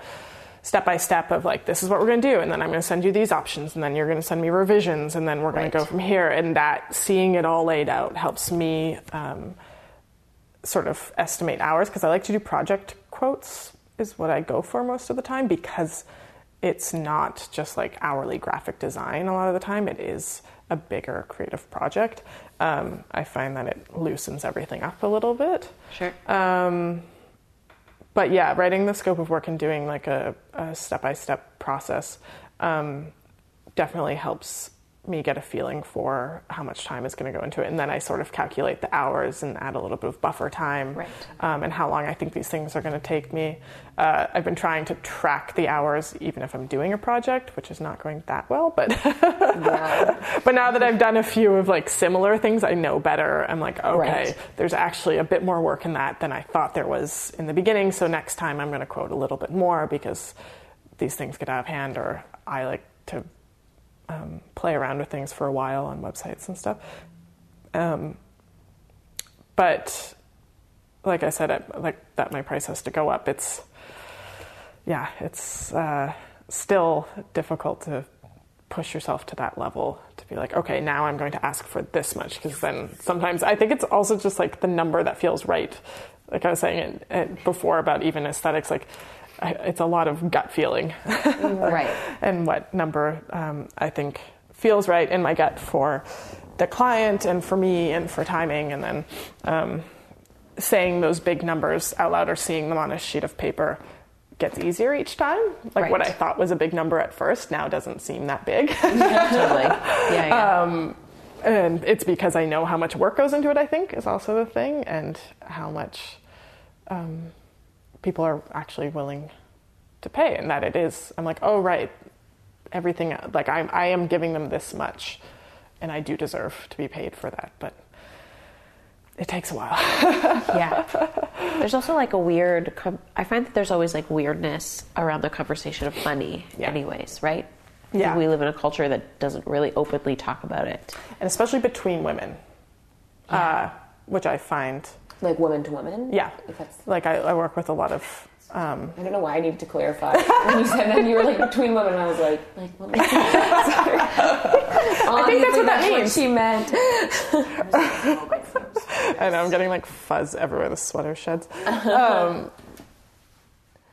S3: step by step of like this is what we're going to do, and then I'm going to send you these options, and then you're going to send me revisions, and then we're going
S2: Right.
S3: to go from here. And that seeing it all laid out helps me. Um, sort of estimate hours because I like to do project quotes is what I go for most of the time because it's not just like hourly graphic design a lot of the time it is a bigger creative project um, I find that it loosens everything up a little bit
S2: Sure.
S3: um, but yeah, writing the scope of work and doing like a, a step-by-step process um, definitely helps me get a feeling for how much time is going to go into it, and then I sort of calculate the hours and add a little bit of buffer time,
S2: Right.
S3: um, and how long I think these things are going to take me. Uh, I've been trying to track the hours, even if I'm doing a project, which is not going that well, but but now that I've done a few of like similar things, I know better. I'm like, okay,
S2: Right.
S3: there's actually a bit more work in that than I thought there was in the beginning. So next time I'm going to quote a little bit more because these things get out of hand, or I like to um, play around with things for a while on websites and stuff. Um, but like I said, like that, my price has to go up. It's yeah, it's uh, still difficult to push yourself to that level to be like, okay, now I'm going to ask for this much because then sometimes I think it's also just like the number that feels right. Like I was saying it, it before about even aesthetics, like it's a lot of gut feeling,
S2: Right.
S3: and what number um, I think feels right in my gut for the client and for me and for timing, and then um, saying those big numbers out loud or seeing them on a sheet of paper gets easier each time. Like what I thought was a big number at first now doesn't seem that big.
S2: totally. Yeah. yeah.
S3: um, and it's because I know how much work goes into it, I think, is also the thing, and how much um, people are actually willing to pay, and that it is. I'm like, oh, right, everything, like, I'm, I am giving them this much, and I do deserve to be paid for that, but it takes a while.
S2: yeah. There's also like a weird. I find that there's always like weirdness around the conversation of money,
S3: Yeah.
S2: anyways, right?
S3: Yeah.
S2: We live in a culture that doesn't really openly talk about it.
S3: and especially between women, uh, which I find,
S1: Like woman to woman?
S3: yeah,
S1: If that's,
S3: like I, I work with a lot of. Um,
S1: I don't know why I needed to clarify. when you said that, you were like between women, and I was like, like what? Sorry. I
S3: think that's what that means.
S1: she meant.
S3: I know I'm getting like fuzz everywhere. The sweater sheds. Um,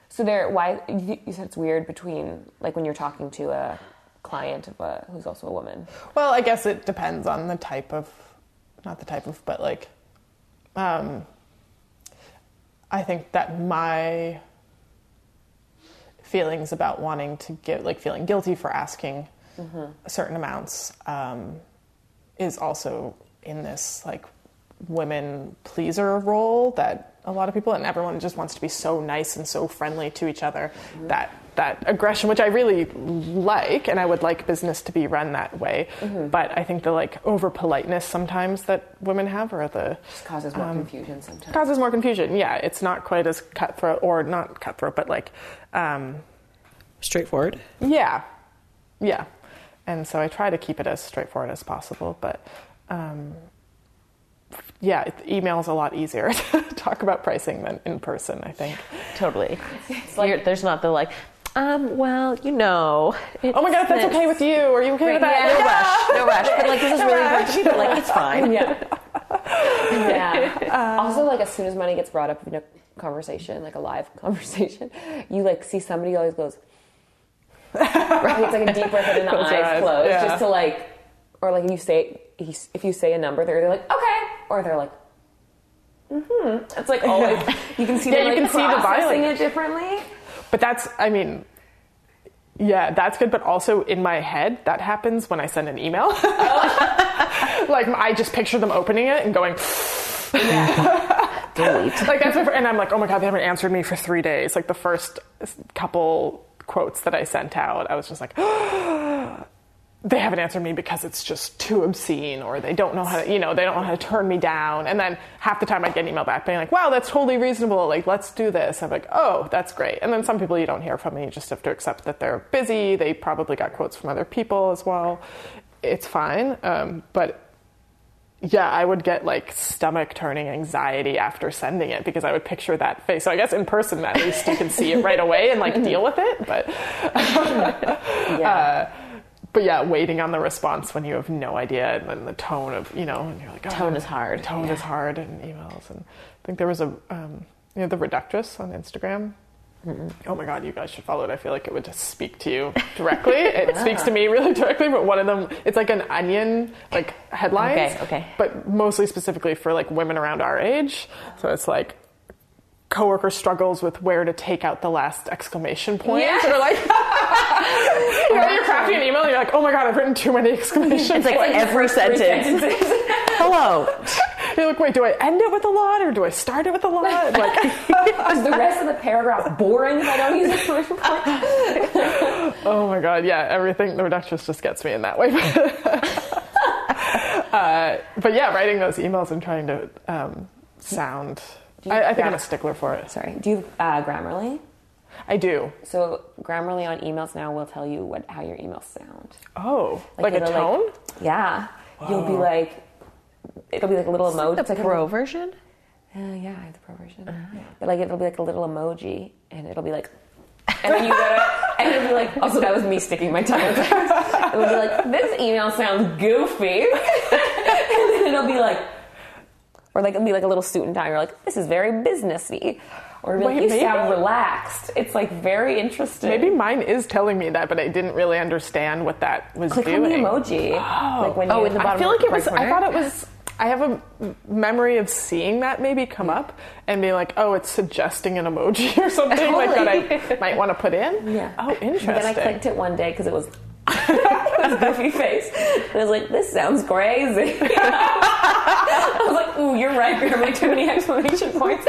S1: So there, why you you said it's weird between like when you're talking to a client of a who's also a woman.
S3: Well, I guess it depends on the type of, not the type of, but like, um, I think that my feelings about wanting to give, like feeling guilty for asking certain amounts, um, is also in this like women pleaser role that a lot of people and everyone just wants to be so nice and so friendly to each other that that aggression which i really like and i would like business to be run that way but i think the like over politeness sometimes that women have or the
S1: Just causes more confusion sometimes.
S3: causes more confusion yeah it's not quite as cutthroat or not cutthroat but like um
S2: Straightforward.
S3: yeah, yeah, and so I try to keep it as straightforward as possible. But um, yeah, it- email is a lot easier to talk about pricing than in person. I think.
S2: Totally. You're- there's not the like, um, well, you know.
S3: Oh my god, if that's okay with you, are you okay with that?
S2: No rush, no rush. But like, this is really important to me. But like, it's fine.
S1: Yeah. yeah. also, like as soon as money gets brought up in a conversation, like a live conversation, you like see somebody always goes. right? It's like a deep breath in and the
S3: Close your
S1: eyes
S3: eyes,
S1: closed,
S3: yeah.
S1: just to like, or like you say if you say a number, they're either like okay, or they're like. Mm-hmm. It's like always you can see
S3: Yeah,
S1: them
S3: you
S1: like
S3: can see the body
S1: processing
S3: language.
S1: it differently.
S3: But that's, I mean, yeah, that's good. But also in my head, that happens when I send an email. Oh. like I just picture them opening it and going.
S2: Delete.
S3: like that's my, and I'm like, oh my god, they haven't answered me for three days. Like the first couple quotes that I sent out, I was just like, they haven't answered me because it's just too obscene, or they don't know how to, you know, they don't know how to turn me down. And then half the time I'd get an email back being like, wow, that's totally reasonable. Like let's do this. I'm like, oh, that's great. And then some people you don't hear from, and you just have to accept that they're busy. They probably got quotes from other people as well. It's fine, um, but yeah, I would get like stomach turning anxiety after sending it because I would picture that face. So I guess in person, at least you can see it right away and like deal with it. But
S1: Yeah.
S3: but yeah, waiting on the response when you have no idea and then the tone of you know, and you're like, oh,
S2: Tone is hard.
S3: Tone is hard in emails, and I think there was a um, you know the reductress on Instagram. Oh my god, you guys should follow it. I feel like it would just speak to you directly. It speaks to me really directly, but one of them, it's like an onion, like headlines.
S2: Okay, okay.
S3: But mostly specifically for like women around our age. So it's like, coworker struggles with where to take out the last exclamation point.
S1: Yes.
S3: Or like, you know, you're crafting an email and you're like, oh my god, I've written too many exclamation
S2: It's like
S3: points.
S2: every sentence. Hello.
S3: You're like, wait, do I end it with a lot or do I start it with a lot? Like,
S1: Is the rest of the paragraph boring if I don't use exclamation point?
S3: oh my god, yeah, everything, the reductress just gets me in that way. uh, but yeah, writing those emails and trying to um, sound,
S1: you-
S3: I, I think I'm a stickler for it.
S1: Sorry. Do you uh, Grammarly?
S3: I do.
S1: So Grammarly on emails now will tell you what how your emails sound.
S3: Oh, like, a
S1: it'll,
S3: tone?
S1: yeah. You'll be like, it'll be like a little emoji.
S2: The
S1: It's like a-
S2: pro version?
S1: Uh, yeah, I have the pro version. But like it'll be like a little emoji, and it'll be like, and then you gotta, and it'll be like. Also, that was me sticking my tongue. out. It would be like, this email sounds goofy, and then it'll be like, or like be like a little suit and tie. You're like, this is very businessy, or be like,
S3: Wait,
S1: you sound relaxed. It's like very interesting.
S3: Maybe mine is telling me that, but I didn't really understand what that was
S1: click
S3: doing.
S1: on the emoji. Like when
S2: Oh,
S1: you,
S2: in the
S3: I feel like it
S2: right
S3: was. I thought it was. I have a memory of seeing that maybe come up and being like, "Oh, it's suggesting an emoji or something like that I might want to put in."
S1: Yeah.
S3: Oh, interesting.
S1: Then I clicked it one day because it was a goofy face. And I was like, this sounds crazy. I was like, ooh, you're right. You're having too many exclamation points.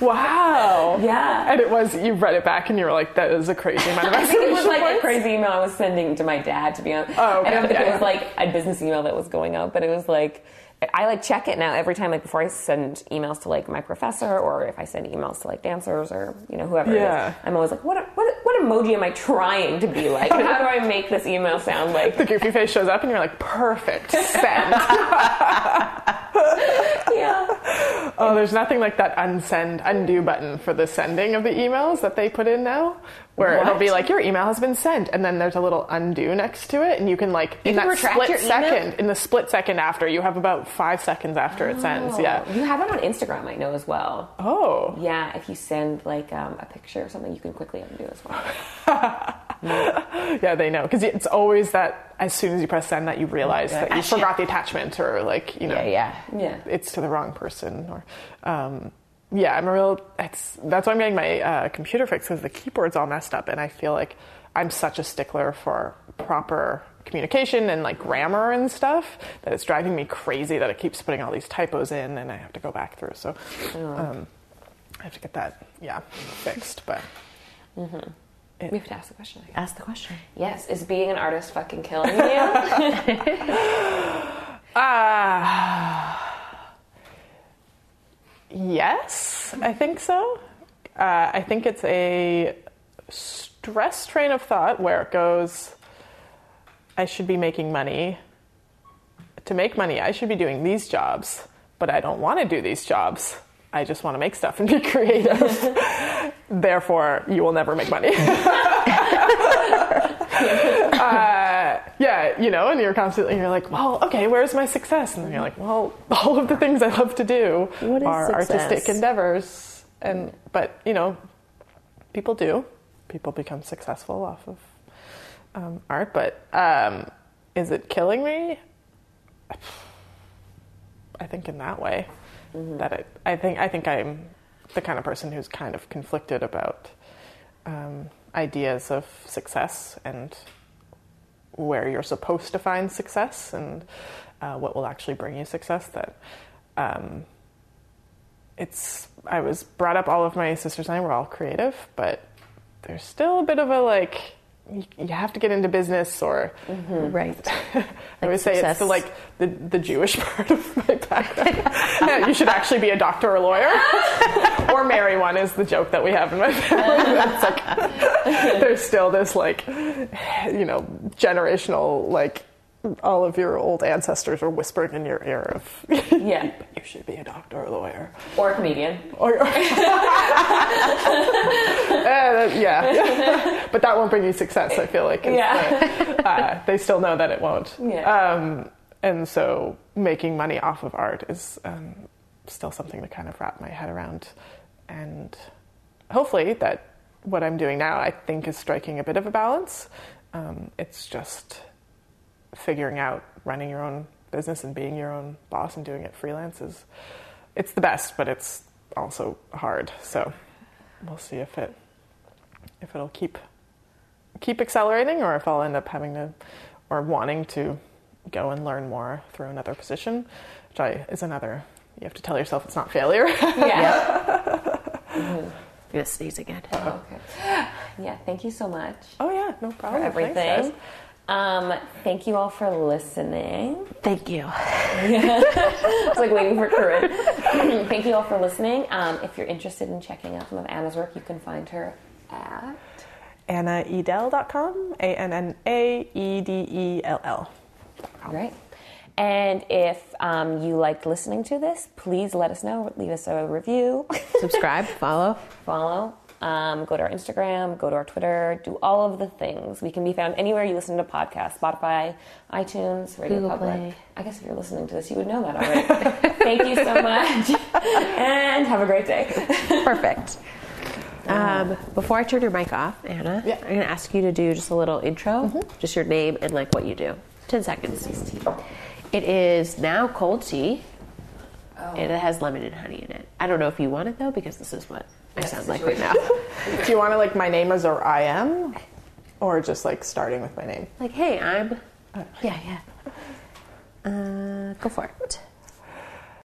S3: Wow.
S1: Yeah.
S3: And it was. You read it back and you were like, "That is a crazy amount of
S1: I think it was like a crazy email I was sending to my dad, to be honest.
S3: Oh, okay.
S1: I don't think
S3: Yeah,
S1: it was
S3: yeah.
S1: like a business email that was going out, but it was like, I like check it now every time, like before I send emails to like my professor or if I send emails to like dancers or, you know, whoever
S3: Yeah.
S1: it is. I'm always like, what, what, what emoji am I trying to be like? How do I make this email sound like
S3: the goofy face shows up and you're like, "Perfect, send."
S1: yeah.
S3: oh, there's nothing like that unsend undo button for the sending of the emails that they put in now, where it'll be like your email has been sent, and then there's a little undo next to it, and you can like in
S2: can
S3: that split
S2: email?
S3: second, in the split second after, you have about five seconds after it sends. Yeah.
S1: You have it on Instagram, I know as well.
S3: Oh.
S1: Yeah, if you send like um, a picture or something, you can quickly undo as well.
S3: Yeah, they know. Because it's always that as soon as you press send that you realize that you forgot the attachment or like you know
S2: Yeah, yeah.
S1: Yeah.
S3: it's to the wrong person or um, yeah i'm a real it's that's why i'm getting my uh, computer fixed because the keyboard's all messed up and i feel like i'm such a stickler for proper communication and like grammar and stuff that it's driving me crazy that it keeps putting all these typos in and i have to go back through. So um, i have to get that yeah fixed but
S1: We have to ask the question.
S2: Ask the question.
S1: Yes, is being an artist fucking killing you?
S3: Ah. yes, I think so. Uh, I think it's a stress train of thought where it goes, I should be making money. To make money, I should be doing these jobs, but I don't want to do these jobs. I just want to make stuff and be creative. Therefore, you will never make money. uh, yeah, you know, and you're constantly you're like, well, okay, where's my success? And then you're like, well, all of the things I love to do are
S2: success?
S3: artistic endeavors, and but you know, people do. People become successful off of um, art, but um, is it killing me? I think in that way that it, I think I think I'm the kind of person who's kind of conflicted about um, ideas of success and where you're supposed to find success and uh, what will actually bring you success. That um, it's I was brought up. All of my sisters and I were all creative, but there's still a bit of a like you, you have to get into business or mm-hmm.
S2: Right.
S3: I always say it's the like the, the Jewish part of my background. You should actually be a doctor or a lawyer, or marry one is the joke that we have in my family. That's like there's still this like you know generational like all of your old ancestors are whispering in your ear of
S1: Yeah.
S3: you should be a doctor or a lawyer
S1: Or a comedian.
S3: or Uh, yeah but that won't bring you success i feel like
S1: Yeah.
S3: the- uh, they still know that it won't
S1: Yeah.
S3: um, and so making money off of art is um, still something to kind of wrap my head around and hopefully that what i'm doing now i think is striking a bit of a balance um, it's just figuring out running your own business and being your own boss and doing it freelance is it's the best but it's also hard so we'll see if it if it'll keep keep accelerating or if I'll end up having to or wanting to go and learn more through another position which I, is another you have to tell yourself it's not failure
S1: Yeah.
S2: I'm gonna sneeze again. Uh-huh.
S1: okay. Yeah. Thank you so much
S3: oh yeah no
S1: for
S3: problem Thanks,
S1: everything.
S3: guys.
S1: Um, thank you all for listening.
S2: Thank you.
S1: it's like waiting for Corinne. thank you all for listening. Um, if you're interested in checking out some of Anna's work, you can find her at.
S3: AnnaEdell.com A N N A E D E L L
S1: Right. And if um, you liked listening to this, please let us know. Leave us a review,
S2: Subscribe, follow.
S1: follow, um, go to our Instagram, go to our Twitter, do all of the things. We can be found anywhere you listen to podcasts Spotify, iTunes, Radio
S2: Google
S1: Public.
S2: Play.
S1: I guess if you're listening to this, you would know that already. Thank you so much. and have a great day.
S2: Perfect. Um, before I turn your mic off, Anna,
S3: Yeah.
S2: I'm going to ask you to do just a little intro, just your name and like what you do. 10 seconds. It is now cold tea, and it has lemon and honey in it. I don't know if you want it though, because this is what I sound like right now.
S3: do you want to like my name is or I am or just like starting with my name
S2: like, hey, I'm. Yeah, yeah. Uh, go for it.